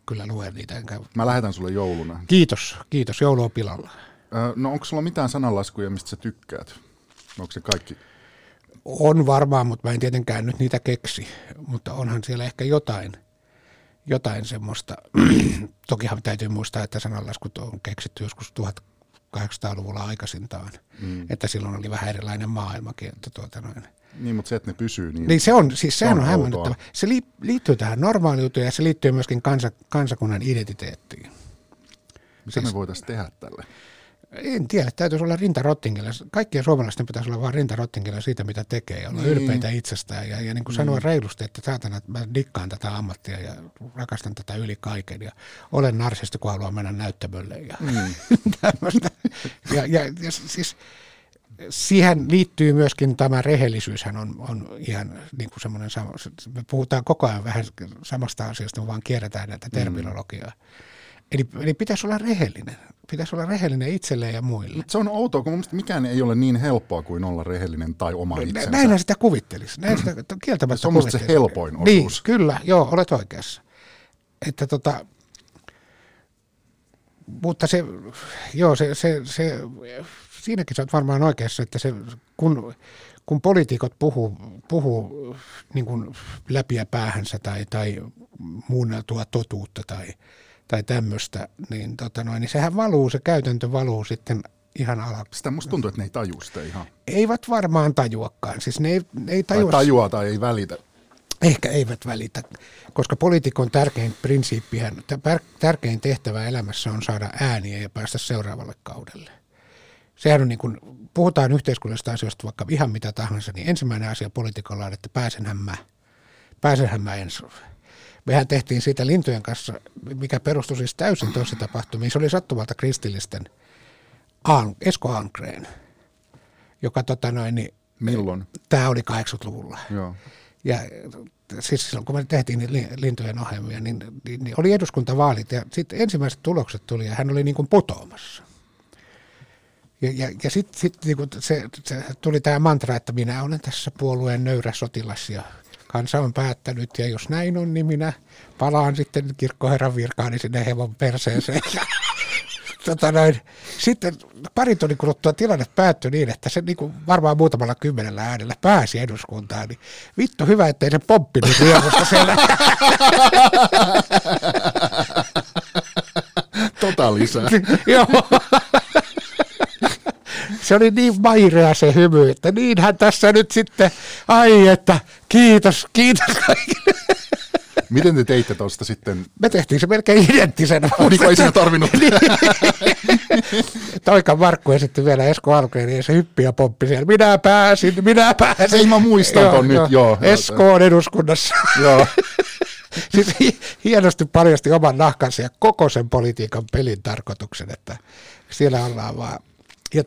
kyllä lue niitä. Enkä... Mä lähetän sulle jouluna. Kiitos, kiitos. Joulu on pilalla. No onko sulla mitään sananlaskuja, mistä sä tykkäät? Onko se kaikki? On varmaan, mutta mä en tietenkään nyt niitä keksi. Mutta onhan siellä ehkä jotain, jotain semmoista. Tokihan täytyy muistaa, että sananlaskut on keksitty joskus 1800-luvulla aikaisintaan. Mm. Että silloin oli vähän erilainen maailmakin. Että tuota noin. Niin, mutta se, että ne pysyy niin. Niin se on, siis sehän on on, outoa. hämmennettävä. Se li, liittyy tähän normaaliuteen ja se liittyy myöskin kansa, kansakunnan identiteettiin. Mitä siis- me voitaisiin tehdä tälle? En tiedä, täytyisi olla rintarottingilla. Kaikkien suomalaisten pitäisi olla vaan rintarottingilla siitä, mitä tekee ja olla Niin. niin. ylpeitä itsestään. Ja, ja niin kuin sanoa reilusti, että saatana, että mä dikkaan tätä ammattia ja rakastan tätä yli kaiken. Ja olen narsisti, kun haluan mennä näyttämölle ja Mm. tämmöistä. Ja, ja, ja siis siihen liittyy myöskin tämä rehellisyyshän on, on ihan niin kuin semmoinen. Me puhutaan koko ajan vähän samasta asiasta, me vaan kierretään näitä terminologiaa. Eli, eli pitäisi olla rehellinen. Pitäisi olla rehellinen itselleen ja muille. Mut se on outoa, kun mun mielestä mikään ei ole niin helppoa kuin olla rehellinen tai oma itsensä. Näinhän sitä kuvittelisi. Näin sitä kieltämättä Se on se helpoin Niin, osuus. kyllä, joo, olet oikeassa. Että tota, mutta se, joo, se, se, se, siinäkin sä oot varmaan oikeassa, että se, kun, kun poliitikot puhuu, puhuu niin kuin läpiä päähänsä tai, tai muunneltua totuutta tai, tai tämmöistä, niin, tota noin, niin sehän valuu, se käytäntö valuu sitten ihan ala. Sitä musta tuntuu, että ne ei taju sitä ihan. Eivät varmaan tajuakaan, siis ne ei, ne ei Tai tajua tai ei välitä. Ehkä eivät välitä, koska poliitikon tärkein prinsiippihän, tär- tärkein tehtävä elämässä on saada ääniä ja päästä seuraavalle kaudelle. Sehän on niin kuin, puhutaan yhteiskunnallisista asioista vaikka ihan mitä tahansa, niin ensimmäinen asia poliitikolla on, että pääsenhän mä. Pääsenhän mä ensi. Mehän tehtiin siitä lintujen kanssa, mikä perustui siis täysin tosi tapahtumiin. Se oli sattumalta kristillisten Aan, Esko Almgren, joka tota noin, niin, Milloin? tämä oli 80-luvulla. Joo. Ja siis silloin kun me tehtiin li- lintujen ohjelmia, niin, niin, niin oli eduskuntavaalit ja sitten ensimmäiset tulokset tuli ja hän oli niin kuin putoamassa. Ja, ja, ja sitten sit, niin se, se, tuli tämä mantra, että minä olen tässä puolueen nöyrä sotilas ja kansa on päättänyt ja jos näin on, niin minä palaan sitten kirkkoherran virkaani sinne hevon perseeseen. tota noin, sitten pari tunnin kuluttua tilanne päättyi niin, että se niin kuin varmaan muutamalla kymmenellä äänellä pääsi eduskuntaan, niin vittu hyvä, ettei se pomppinut riemusta siellä. tota lisää. Joo. Se oli niin mairea se hymy, että niinhän tässä nyt sitten, ai että kiitos, kiitos kaikille. Miten te teitte tuosta sitten? Me tehtiin se melkein identtisenä. Niin kuin ei siinä tarvinnut. Toika Markku esitti vielä Esko Algren, ja se hyppi ja pomppi siellä. Minä pääsin, minä pääsin. Ei mä muistan ton nyt, joo. Esko on eduskunnassa. Joo. siis hi- hienosti paljasti oman nahkansa ja koko sen politiikan pelin tarkoituksen, että siellä ollaan vaan. Ja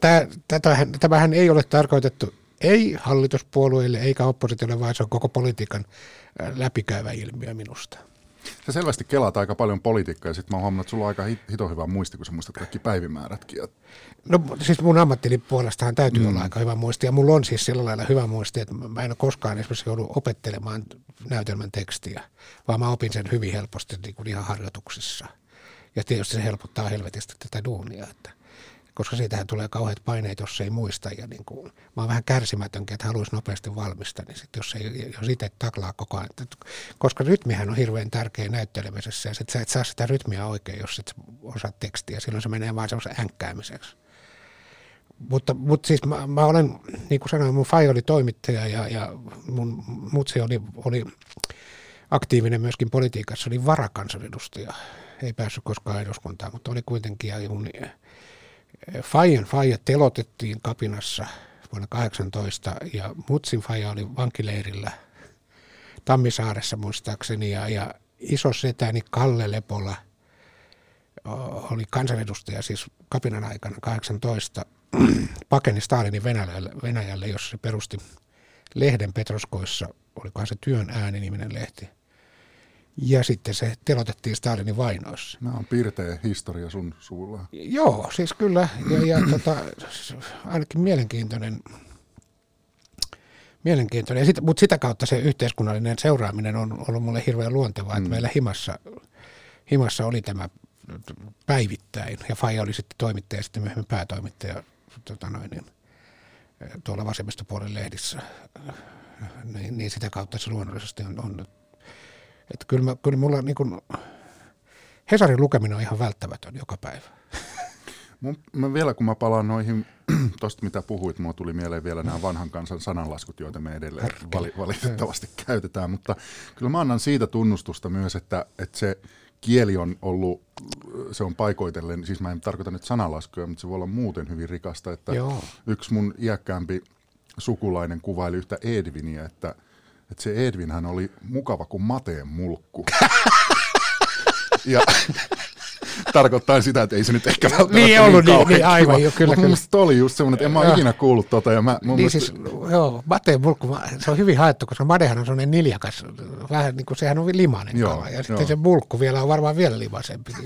tätähän, tämähän ei ole tarkoitettu ei hallituspuolueille eikä oppositiolle, vaan se on koko politiikan äh, läpikäyvä ilmiö minusta. Sä selvästi kelaat aika paljon politiikkaa ja sitten mä oon huomannut, että sulla on aika hi- hito hyvä muisti, kun sä muistat kaikki päivimäärätkin. No siis mun ammattini puolestahan täytyy Mm. olla aika hyvä muisti ja mulla on siis sillä lailla hyvä muisti, että mä en ole koskaan esimerkiksi joudut opettelemaan näytelmän tekstiä, vaan mä opin sen hyvin helposti niin kuin ihan harjoituksissa. Ja tietysti se helpottaa helvetisti tätä duunia, että, koska siitähän tulee kauheat paineet, jos ei muista. Ja niin kuin, mä oon vähän kärsimätönkin, että haluaisi nopeasti valmistaa, niin sit jos, ei, jos itse taklaa koko ajan. Koska rytmihän on hirveän tärkeä näyttelemisessä ja sit sä et saa sitä rytmiä oikein, jos et osaa tekstiä. Silloin se menee vaan semmoisen änkkäämiseksi mutta, mutta siis mä, mä olen, niin kuin sanoin, mun fai oli toimittaja ja, ja mun mutsi oli, oli aktiivinen myöskin politiikassa, oli varakansanedustaja. Ei päässyt koskaan eduskuntaan, mutta oli kuitenkin. Ja mun Fajan faija telotettiin kapinassa vuonna 18 ja mutsin faija oli vankileirillä Tammisaaressa muistaakseni ja, ja iso setäni Kalle Lepola oli kansanedustaja siis kapinan aikana 18 pakeni Stalinin Venäjälle, Venäjälle, jossa se perusti lehden Petroskoissa, olikohan se Työn ääni-niminen lehti. Ja sitten se telotettiin Stalinin vainoissa. Nämä on pirteä historia sun suulla. Joo, siis kyllä. Ja, ja tota, ainakin mielenkiintoinen. mielenkiintoinen. Ja sit, mutta sitä kautta se yhteiskunnallinen seuraaminen on ollut mulle hirveän luontevaa, että Mm. meillä himassa, himassa oli tämä päivittäin. Ja Faija oli sitten toimittaja ja sitten myöhemmin päätoimittaja tota noin, niin, tuolla vasemmistopuolen lehdissä. Niin, niin sitä kautta se luonnollisesti on, on että kyllä, mä, kyllä mulla niin kuin, Hesarin lukeminen on ihan välttämätön joka päivä. Mun, mä vielä kun mä palaan noihin, tosta mitä puhuit, mulla tuli mieleen vielä nämä vanhan kansan sananlaskut, joita me edelleen vali, valitettavasti käytetään, mutta kyllä mä annan siitä tunnustusta myös, että, että se kieli on ollut, se on paikoitellen, siis mä en tarkoita nyt sananlaskuja, mutta se voi olla muuten hyvin rikasta, että Joo. yksi mun iäkkäämpi sukulainen kuvaili yhtä Edviniä, että, että se Edvinhän oli mukava kuin mateen mulkku. ja tarkoittaa sitä, että ei se nyt ehkä välttämättä Niin ollut, niin- niin, aivan, joo, kyllä, Mut kyllä. oli just semmoinen, että en mä ole ikinä kuullut tota. Ja mä, mun Niin mielestä, siis, joo, Mateen mulkku, se on hyvin haettu, koska madehan on sellainen niljakas, vähän niin kuin sehän on limainen Joo, kala, ja sitten joo. se mulkku vielä on varmaan vielä limaisempi.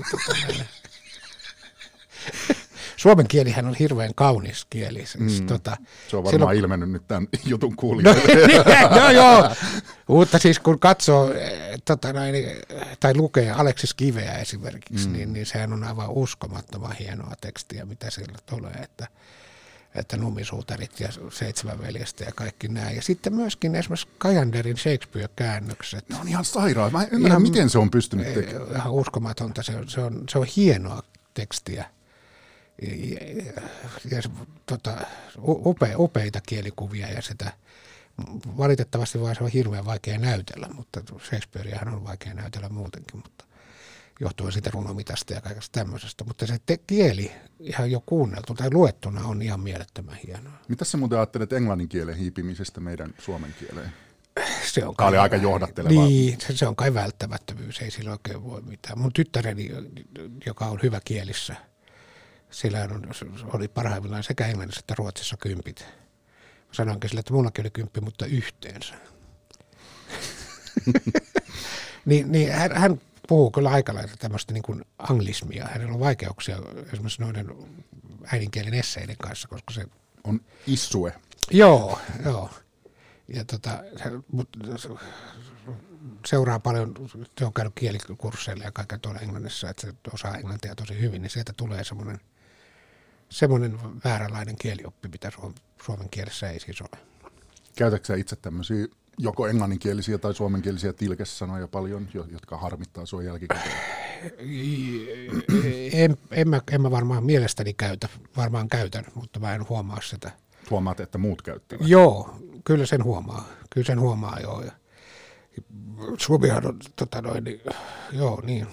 Suomen kielihän on hirveän kaunis kieli. Siis, Mm. tota, se on varmaan silloin- ilmennyt nyt tämän jutun kuulijoille. no joo, mutta siis kun katsoo eh, tota noin, eh, tai lukee Aleksis Kiveä esimerkiksi, mm. niin, niin sehän on aivan uskomattoman hienoa tekstiä, mitä sillä tulee, että, että numisuutarit ja seitsemän veljestä ja kaikki nämä. Ja sitten myöskin esimerkiksi Kajanderin Shakespeare-käännökset. ne on ihan sairaan. Mä en ymmärrä, Ihan- miten se on pystynyt Eh, tekemään. Ihan uskomatonta, se on, se on, se on hienoa tekstiä. Ja, ja, tota, upe, upeita kielikuvia ja sitä valitettavasti vaan se on hirveän vaikea näytellä, mutta Shakespeareahan on vaikea näytellä muutenkin, mutta johtuen siitä runomitasta ja kaikesta tämmöisestä. Mutta se te- kieli ihan jo kuunneltu tai luettuna on ihan mielettömän hienoa. Mitä sä muuten ajattelet englannin kielen hiipimisestä meidän suomen kieleen? Se on Tämä oli kai- aika johdattelevaa. Niin, se, se on kai välttämättömyys, ei sillä oikein voi mitään. Mun tyttäreni, joka on hyvä kielissä, sillä on, oli parhaimmillaan sekä englannissa että ruotsissa kympit. Mä sanoinkin sille, että mullakin oli kymppi, mutta yhteensä. niin, niin hän, hän puhuu kyllä aika lailla tämmöistä niin kuin anglismia. Hänellä on vaikeuksia esimerkiksi noiden äidinkielen esseiden kanssa, koska se On issue. Joo, joo. ja tota, mut, seuraa paljon, se on käynyt kielikursseilla ja kaiken tuolla Englannissa, että se osaa englantia tosi hyvin, niin sieltä tulee semmoinen semmoinen vääränlainen kielioppi, mitä suomen kielessä ei siis ole. Käytätkö itse tämmöisiä joko englanninkielisiä tai suomenkielisiä tilkesanoja paljon, jotka harmittaa sinua jälkikäteen? En, en, mä, en mä varmaan mielestäni käytä, varmaan käytän, mutta mä en huomaa sitä. Huomaat, että muut käyttävät? Joo, kyllä sen huomaa. Kyllä sen huomaa, joo. Suomihan on, tota noin, niin, joo, niin.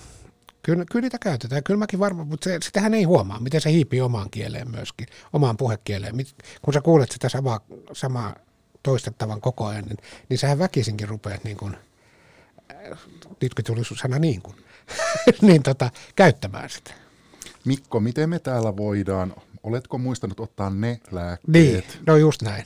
Kyllä, kyllä niitä käytetään, kyllä mäkin varmaan, mutta se, sitähän ei huomaa, miten se hiipii omaan kieleen myöskin, omaan puhekieleen. Kun sä kuulet sitä samaa, samaa toistettavan koko ajan, niin, niin sähän väkisinkin rupeat niin kuin, äh, nytkin tuli sana niin kuin, niin tota, käyttämään sitä. Mikko, miten me täällä voidaan, oletko muistanut ottaa ne lääkkeet? Niin, no just näin.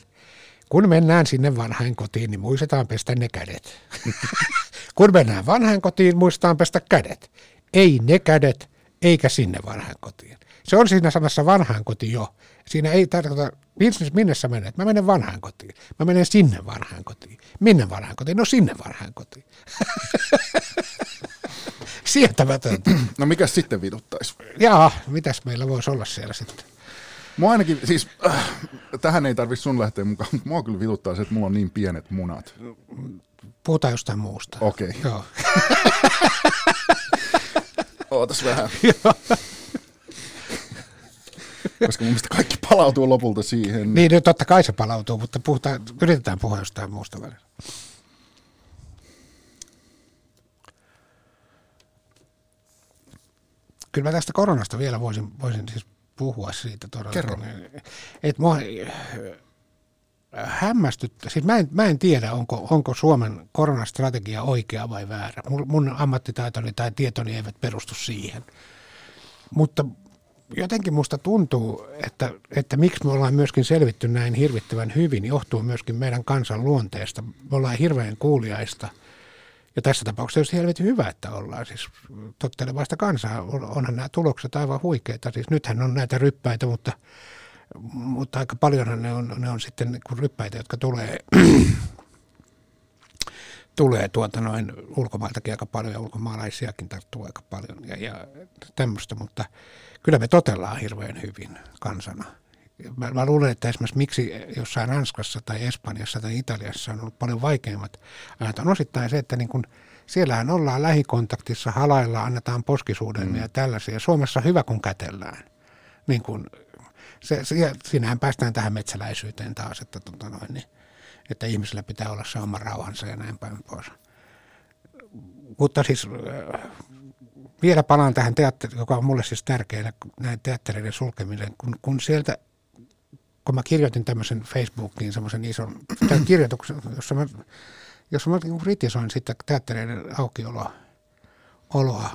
Kun mennään sinne vanhain kotiin, niin muistetaan pestä ne kädet. Kun mennään vanhain kotiin, muistetaan pestä kädet. Ei ne kädet, eikä sinne vanhain kotiin. Se on siinä sanassa vanhaan koti jo. Siinä ei tarkoita, minne sä menet? Mä menen vanhaan kotiin. Mä menen sinne vanhaan kotiin. Minne vanhaan kotiin? No sinne vanhaan kotiin. Sietämätöntä. No mikä sitten vituttaisi? Jaa, mitäs meillä voisi olla siellä sitten? Mua ainakin, siis äh, tähän ei tarvitse sun lähteä mukaan, mutta mua kyllä vituttaa se, että mulla on niin pienet munat. Puhutaan jostain muusta. Okei. Okay. Joo. Ootas vähän. Koska mun mielestä kaikki palautuu lopulta siihen. Niin, no totta kai se palautuu, mutta puhutaan, yritetään puhua jostain muusta välillä. Kyllä mä tästä koronasta vielä voisin, voisin siis puhua siitä todella. Kerro. Et mua hämmästyttä. Siis mä en, mä en tiedä, onko, onko Suomen koronastrategia oikea vai väärä. Mun, mun ammattitaitoni tai tietoni eivät perustu siihen. Mutta jotenkin musta tuntuu, että, että miksi me ollaan myöskin selvitty näin hirvittävän hyvin, johtuu myöskin meidän kansan luonteesta. Me ollaan hirveän kuuliaista. Ja tässä tapauksessa olisi helvetin hyvä, että ollaan siis tottelevaista kansaa. Onhan nämä tulokset aivan huikeita. Siis nythän on näitä ryppäitä, mutta, mutta aika paljonhan ne on, ne on sitten niin ryppäitä, jotka tulee tulee tuota noin ulkomailtakin aika paljon ja ulkomaalaisiakin tarttuu aika paljon ja, ja tämmöistä, mutta kyllä me totellaan hirveän hyvin kansana. Mä, mä luulen, että esimerkiksi miksi jossain Ranskassa tai Espanjassa tai Italiassa on ollut paljon vaikeimmat ajat on osittain se, että niin kun siellähän ollaan lähikontaktissa, halailla, annetaan poskisuudelmia mm. ja tällaisia. Suomessa hyvä, kun kätellään. Niin kun, se, se, siinähän päästään tähän metsäläisyyteen taas, että, tota noin, niin, että ihmisillä pitää olla se oma rauhansa ja näin päin pois. Mutta siis vielä palaan tähän teatteriin, joka on mulle siis tärkeää, näin teattereiden sulkeminen, kun, kun sieltä, kun mä kirjoitin tämmöisen Facebookiin semmoisen ison kirjoituksen, jossa mä, jossa mä niin kritisoin sitä teattereiden aukioloa, oloa,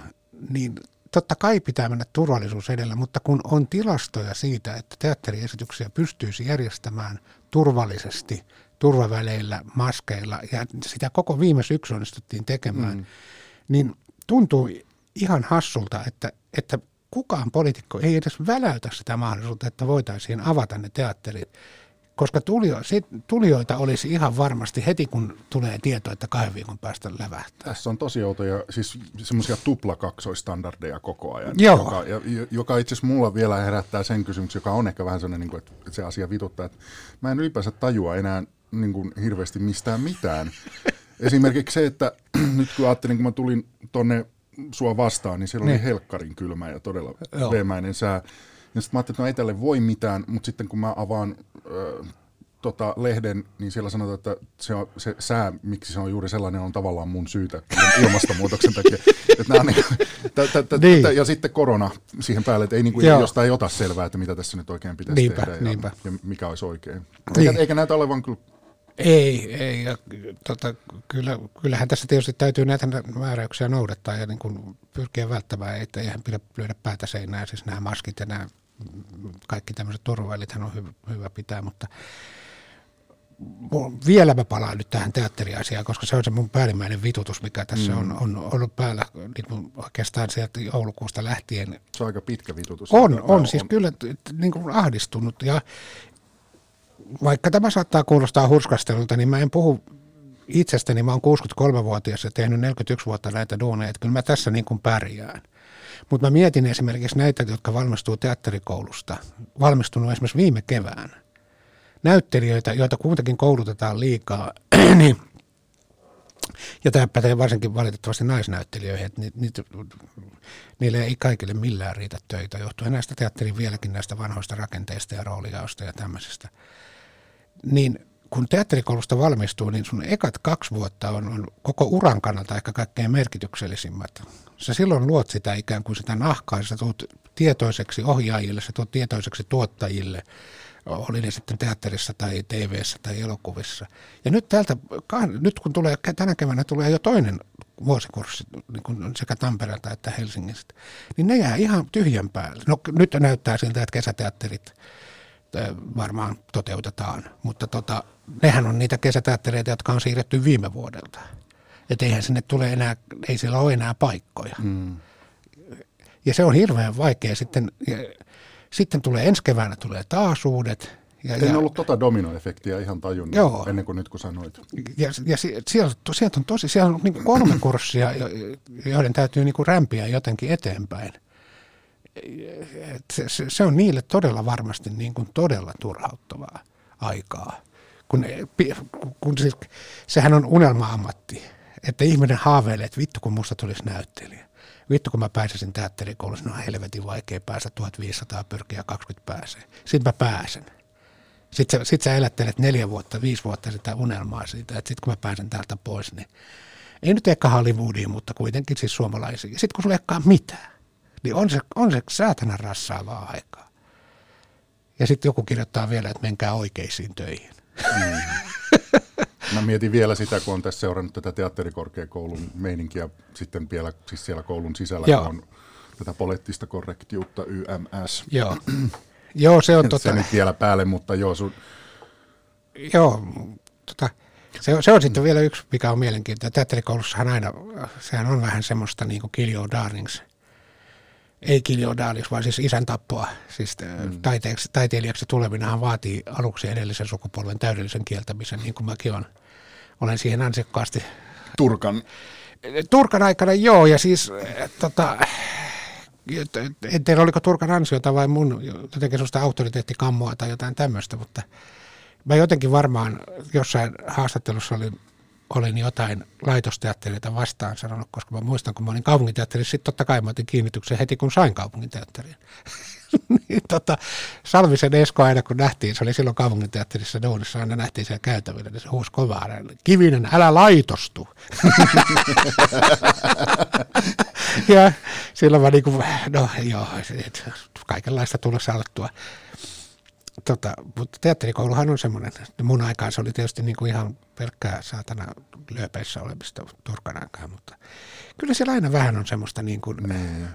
niin totta kai pitää mennä turvallisuus edellä, mutta kun on tilastoja siitä, että teatteriesityksiä pystyisi järjestämään turvallisesti, turvaväleillä, maskeilla, ja sitä koko viime syksy onnistuttiin tekemään, mm. niin tuntuu ihan hassulta, että, että kukaan poliitikko ei edes väläytä sitä mahdollisuutta, että voitaisiin avata ne teatterit, koska tulio, sit, tulijoita olisi ihan varmasti heti, kun tulee tieto, että kahden viikon päästä lävähtää. Tässä on tosi outoja, siis semmoisia tuplakaksoistandardeja koko ajan, Joo. joka, joka itse asiassa mulla vielä herättää sen kysymyksen, joka on ehkä vähän sellainen, niin että se asia vituttaa, että mä en ylipäänsä tajua enää niin kuin hirveästi mistään mitään. Esimerkiksi se, että nyt kun ajattelin, kun mä tulin tonne sua vastaan, niin siellä niin. oli helkkarin kylmä ja todella veemäinen sää. Ja sitten mä ajattelin, että no ei tälle voi mitään, mutta sitten kun mä avaan ö, tota, lehden, niin siellä sanotaan, että se, on, se sää, miksi se on juuri sellainen, on tavallaan mun syytä ilmastonmuutoksen takia. Et nää, niin, t, t, t, niin. Ja sitten korona siihen päälle, että ei, niin kuin, josta ei ota selvää, että mitä tässä nyt oikein pitäisi niinpä, tehdä niinpä. Ja, ja mikä olisi oikein. Niin. Eikä, eikä näytä olevan kyllä ei, ei. Ja, tota, kyllä, kyllähän tässä tietysti täytyy näitä määräyksiä noudattaa ja niin kuin pyrkiä välttämään, että eihän pidä lyödä päätä seinään. Siis nämä maskit ja nämä kaikki tämmöiset turvavälithän on hyvä, hyvä pitää, mutta vielä mä palaan nyt tähän teatteriasiaan, koska se on se mun päällimmäinen vitutus, mikä tässä mm. on, on ollut päällä niin oikeastaan sieltä joulukuusta lähtien. Se on aika pitkä vitutus. On, on, on siis on. kyllä niin kuin ahdistunut ja vaikka tämä saattaa kuulostaa hurskastelulta, niin mä en puhu itsestäni. Mä oon 63-vuotias ja tehnyt 41 vuotta näitä duuneja, että kyllä mä tässä niin kuin pärjään. Mutta mä mietin esimerkiksi näitä, jotka valmistuu teatterikoulusta, valmistunut esimerkiksi viime kevään. Näyttelijöitä, joita kuitenkin koulutetaan liikaa, niin ja tämä pätee varsinkin valitettavasti naisnäyttelijöihin, että ni, ni, niille ei kaikille millään riitä töitä, johtuen näistä teatterin vieläkin näistä vanhoista rakenteista ja roolijaosta ja tämmöisestä. Niin kun teatterikoulusta valmistuu, niin sun ekat kaksi vuotta on, on koko uran kannalta ehkä kaikkein merkityksellisimmät. Sä silloin luot sitä ikään kuin sitä nahkaa, sä tulet tietoiseksi ohjaajille, sä tulet tietoiseksi tuottajille, oli ne sitten teatterissa tai tv tai elokuvissa. Ja nyt täältä, nyt kun tulee, tänä keväänä tulee jo toinen vuosikurssi niin kuin sekä Tampereelta että Helsingistä, niin ne jää ihan tyhjän päälle. No nyt näyttää siltä, että kesäteatterit varmaan toteutetaan, mutta tota, nehän on niitä kesäteattereita, jotka on siirretty viime vuodelta. Että eihän sinne tule enää, ei siellä ole enää paikkoja. Mm. Ja se on hirveän vaikea sitten, ja, sitten tulee ensi keväänä tulee taas uudet. Ja, en ja, ollut tota dominoefektiä ihan tajunnut joo. ennen kuin nyt kun sanoit. Ja, ja sieltä, sieltä on tosi, siellä on niin kolme kurssia, joiden täytyy niin kuin rämpiä jotenkin eteenpäin se, se, se on niille todella varmasti niin kuin todella turhauttavaa aikaa. Kun, kun siis, sehän on unelma-ammatti, että ihminen haaveilee, että vittu kun musta tulisi näyttelijä. Vittu kun mä pääsisin teatterikoulussa, no helvetin vaikea päästä, 1500 pyrkiä 20 pääsee. Sitten mä pääsen. Sitten sä, sit sä elättelet neljä vuotta, viisi vuotta sitä unelmaa siitä, että sitten kun mä pääsen täältä pois, niin ei nyt ehkä Hollywoodiin, mutta kuitenkin siis suomalaisiin. Sitten kun sulla ei mitään, niin on se, on se säätänä rassaavaa aikaa. Ja sitten joku kirjoittaa vielä, että menkää oikeisiin töihin. Mm. Mä mietin vielä sitä, kun on tässä seurannut tätä teatterikorkeakoulun meininkiä sitten vielä siis siellä koulun sisällä, Joo. kun on tätä poliittista korrektiutta YMS. Joo, joo se on tota... Se nyt vielä päälle, mutta joo sun... Joo, tota, se, se on sitten vielä yksi, mikä on mielenkiintoista. Teatterikoulussahan aina, sehän on vähän semmoista niin kuin Kill Your Darlings ei Kiljodalis, vaan siis isän tappoa. Siis mm. taiteilijaksi tuleminenhan vaatii aluksi edellisen sukupolven täydellisen kieltämisen, niin kuin mäkin olen, olen siihen ansiokkaasti. Turkan? Turkan aikana joo, ja siis tota, en tiedä oliko Turkan ansiota vai mun jotenkin sellaista auktoriteettikammoa tai jotain tämmöistä, mutta mä jotenkin varmaan jossain haastattelussa olin olin jotain laitosteattereita vastaan sanonut, koska mä muistan, kun mä olin kaupunginteatterissa, sitten totta kai mä otin kiinnityksen heti, kun sain kaupunginteatterin. niin, tota, Salvisen Esko aina, kun nähtiin, se oli silloin kaupunginteatterissa duunissa, aina nähtiin siellä käytävillä, niin se huusi kovaa, Kivinen, älä laitostu. ja silloin mä niinku, no joo, kaikenlaista tullut salattua tota, mutta teatterikouluhan on semmoinen, mun aikaan se oli tietysti niin kuin ihan pelkkää saatana lööpeissä olemista Turkan aikaa, mutta kyllä siellä aina vähän on semmoista niin kuin niin.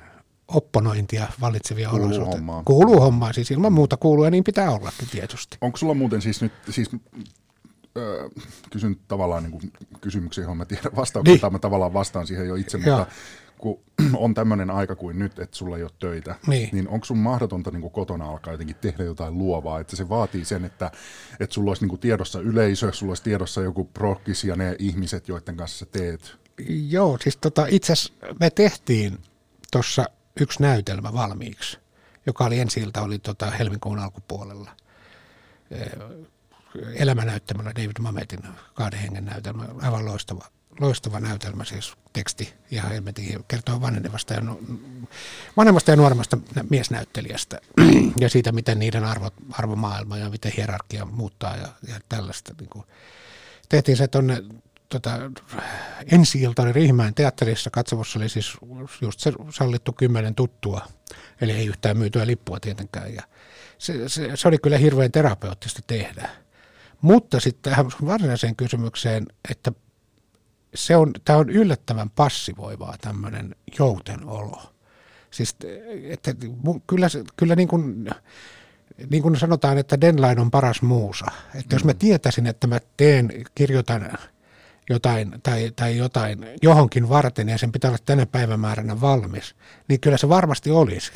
opponointia vallitsevia kuuluu olosuhteita. Hommaa. Kuuluu hommaa, siis ilman muuta kuuluu ja niin pitää ollakin tietysti. Onko sulla muuten siis nyt, siis öö, kysyn tavallaan niin kuin kysymyksiä, johon mä tiedän vastauksia, niin. mä tavallaan vastaan siihen jo itse, Joo. mutta kun on tämmöinen aika kuin nyt, että sulla ei ole töitä, niin, niin onko sun mahdotonta niin kuin kotona alkaa jotenkin tehdä jotain luovaa, että se vaatii sen, että, että sulla olisi niin kuin tiedossa yleisö, sulla olisi tiedossa joku prokkis ja ne ihmiset, joiden kanssa sä teet? Joo, siis tota, itse asiassa me tehtiin tuossa yksi näytelmä valmiiksi, joka oli ensi ilta, oli tota helmikuun alkupuolella. Elämänäyttämällä David Mametin kahden hengen näytelmä, aivan loistava loistava näytelmä, siis teksti ihan helmetin kertoo vanhemmasta ja, vanhemmasta ja nuoremmasta miesnäyttelijästä ja siitä, miten niiden arvo, arvomaailma ja miten hierarkia muuttaa ja, ja tällaista. Niin kuin. Tehtiin se tuonne tota, ensi ilta oli Riihimäen teatterissa, katsomussa oli siis just se sallittu kymmenen tuttua, eli ei yhtään myytyä lippua tietenkään. Ja se, se, se oli kyllä hirveän terapeuttista tehdä. Mutta sitten tähän varsinaiseen kysymykseen, että se on, tämä on yllättävän passivoivaa tämmöinen joutenolo. Siis, että kyllä, kyllä niin kuin, niin kuin sanotaan, että deadline on paras muusa. Että mm. jos mä tietäisin, että mä teen, kirjoitan jotain tai, tai jotain johonkin varten ja sen pitää olla tänä päivämääränä valmis, niin kyllä se varmasti olisi.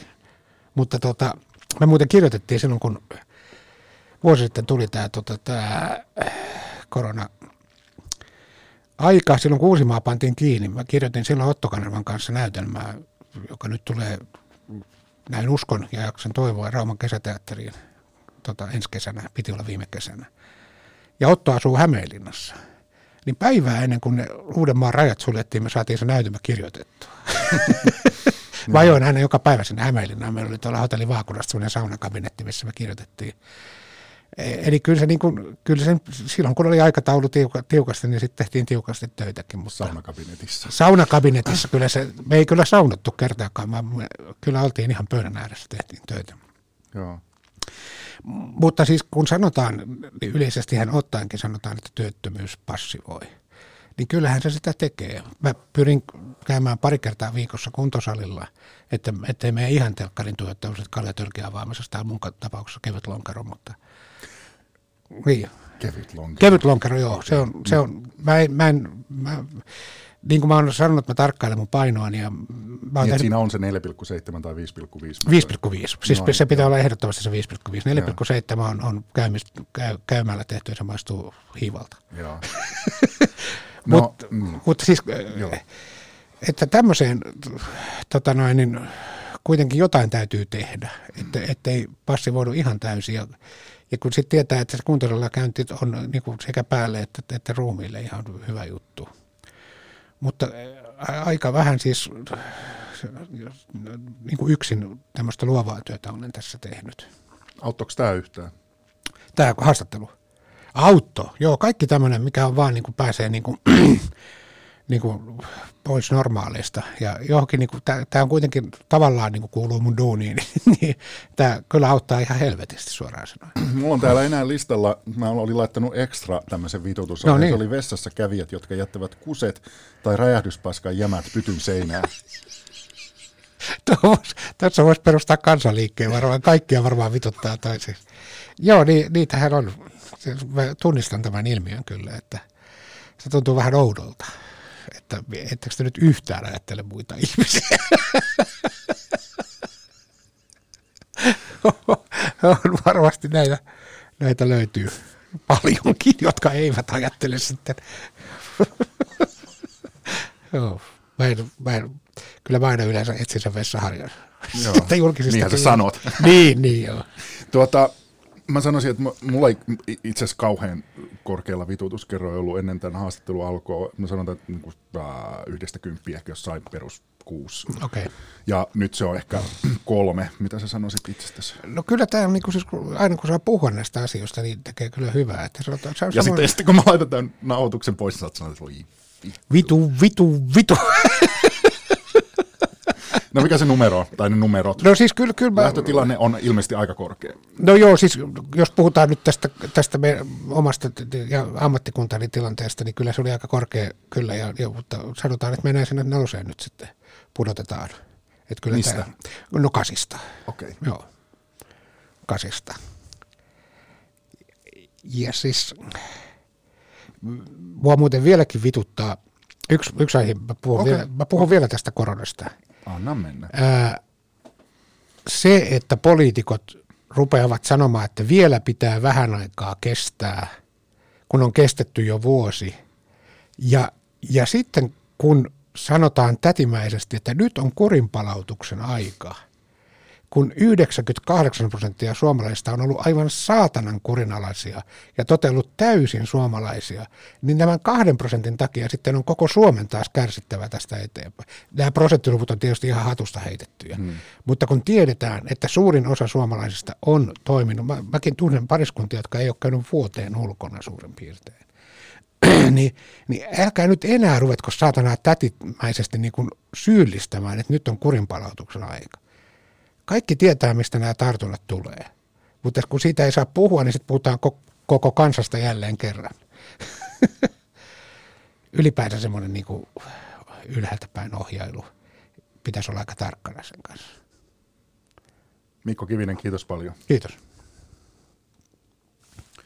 Mutta tota, me muuten kirjoitettiin silloin, kun vuosi sitten tuli tämä tota, tää korona aika, silloin kun Uusimaa pantiin kiinni, mä kirjoitin silloin Otto Kanervan kanssa näytelmää, joka nyt tulee, näin uskon ja jaksan toivoa, Rauman kesäteatteriin tota, ensi kesänä, piti olla viime kesänä. Ja Otto asuu Hämeenlinnassa. Niin päivää ennen kuin ne Uudenmaan rajat suljettiin, me saatiin se näytelmä kirjoitettua. Mä ajoin aina joka päivä sinne Hämeenlinnaan. Meillä oli tuolla hotelli Vaakunasta sellainen saunakabinetti, missä me kirjoitettiin. Eli kyllä se, niin kuin, kyllä se silloin kun oli aikataulu tiuka, tiukasti, niin sitten tehtiin tiukasti töitäkin. Mutta Saunakabinetissa. saunakabinetissa kyllä se, me ei kyllä saunottu kertaakaan, vaan me kyllä oltiin ihan pöydän ääressä, tehtiin töitä. Joo. Mutta siis kun sanotaan, niin yleisestihän ottaenkin sanotaan, että työttömyys passivoi. Niin kyllähän se sitä tekee. Mä pyrin käymään pari kertaa viikossa kuntosalilla, että ettei mene ihan telkkarin tuottavuudet kaljatölkiä avaamisesta tai mun tapauksessa kevyt lonkero, mutta niin. Kevyt lonki. Kevyt lonkero, joo. Se on, se on, mä en, mä en, mä, niin kuin mä oon sanonut, että mä tarkkailen mun painoani ja mä Niin, tehnyt siinä on se 4,7 tai 5,5. 5,5. Siis No, se pitää joo. olla ehdottomasti se 5,5. 4,7 on, on käymis, käy, käymällä tehty ja se maistuu hiivalta. Joo. No, No, Mut, mm, Mutta siis, Joo. että tämmöiseen tota noin, niin kuitenkin jotain täytyy tehdä, että, ettei passivoidu ihan täysin. Ja, ja kun sitten tietää, että se kuntosalilla käynti on niin kuin sekä päälle että, että ruumiille ihan hyvä juttu. Mutta aika vähän siis niin kuin yksin tämmöistä luovaa työtä olen tässä tehnyt. auttoiko tämä yhtään? Tämä haastattelu. Auto, joo, kaikki tämmöinen, mikä on vaan niin kuin pääsee niin kuin, niin kuin pois normaaleista. Ja johonkin, niin kuin, tämä on kuitenkin tavallaan niin kuin kuuluu mun duuniin, niin tämä kyllä auttaa ihan helvetisti suoraan sanoen. Mulla on täällä enää listalla, mä olin laittanut ekstra tämmöisen vitutus. No niin. Se oli vessassa kävijät, jotka jättävät kuset tai räjähdyspaskan jämät pytyn seinään. Tässä voisi perustaa kansanliikkeen, varmaan kaikkia varmaan vituttaa toisin. Joo, niin, niitähän on. Mä tunnistan tämän ilmiön kyllä, että se tuntuu vähän oudolta. Että ettekö te nyt yhtään ajattele muita ihmisiä? on varmasti näitä, näitä löytyy paljonkin, jotka eivät ajattele sitten. Joo. Mä en, mä en, kyllä mä aina yleensä etsin sen vessaharjan. Joo. Julkisista Niinhän sä sanot. niin, niin joo. Tuota, mä sanoisin, että mu- mulla ei itse asiassa kauhean korkealla vitutuskerroin ollut ennen tämän haastattelun alkua. Mä sanotaan, että niin kuin, äh, yhdestä kymppiä ehkä jossain perus kuusi. Okei. Okay. Ja nyt se on ehkä kolme. Mitä sä sanoisit itsestäsi? No kyllä tämä on niinku siis, kun- aina kun saa puhua näistä asioista, niin tekee kyllä hyvää. Että sanotaan, se on Ja samoin- sitten, sitten kun mä laitan tämän nauhoituksen pois, niin sä oot sanonut, että voi vittu. Vitu, vitu, vitu. No mikä se numero on, tai ne numerot? No siis kyllä, kyllä mä, Lähtötilanne on ilmeisesti aika korkea. No joo, siis jos puhutaan nyt tästä, tästä me omasta ja ammattikuntani tilanteesta, niin kyllä se oli aika korkea kyllä, ja, ja, mutta sanotaan, että mennään sinne neloseen nyt sitten, pudotetaan. Että kyllä Mistä? Tämä, no kasista, Okei. Okay. joo, kasista. Ja siis, mua muuten vieläkin vituttaa, yksi, yksi aihe, mä puhun, okay. vielä, mä puhun vielä tästä koronasta. Anna mennä. Ää, se, että poliitikot rupeavat sanomaan, että vielä pitää vähän aikaa kestää, kun on kestetty jo vuosi. Ja, ja sitten kun sanotaan tätimäisesti, että nyt on kurinpalautuksen aika, kun 98 prosenttia suomalaisista on ollut aivan saatanan kurinalaisia ja totellut täysin suomalaisia, niin tämän kahden prosentin takia sitten on koko Suomen taas kärsittävä tästä eteenpäin. Nämä prosenttiluvut on tietysti ihan hatusta heitettyjä, hmm. mutta kun tiedetään, että suurin osa suomalaisista on toiminut, mä, mäkin tunnen pariskuntia, jotka ei ole käynyt vuoteen ulkona suurin piirtein, niin, niin älkää nyt enää ruvetko saatanaa tätimäisesti niin kuin syyllistämään, että nyt on kurinpalautuksen aika. Kaikki tietää, mistä nämä tartunnat tulee. Mutta kun siitä ei saa puhua, niin sitten puhutaan ko- koko kansasta jälleen kerran. Ylipäänsä semmoinen niin kuin ylhäältä päin ohjailu pitäisi olla aika tarkkana sen kanssa. Mikko Kivinen, kiitos paljon. Kiitos.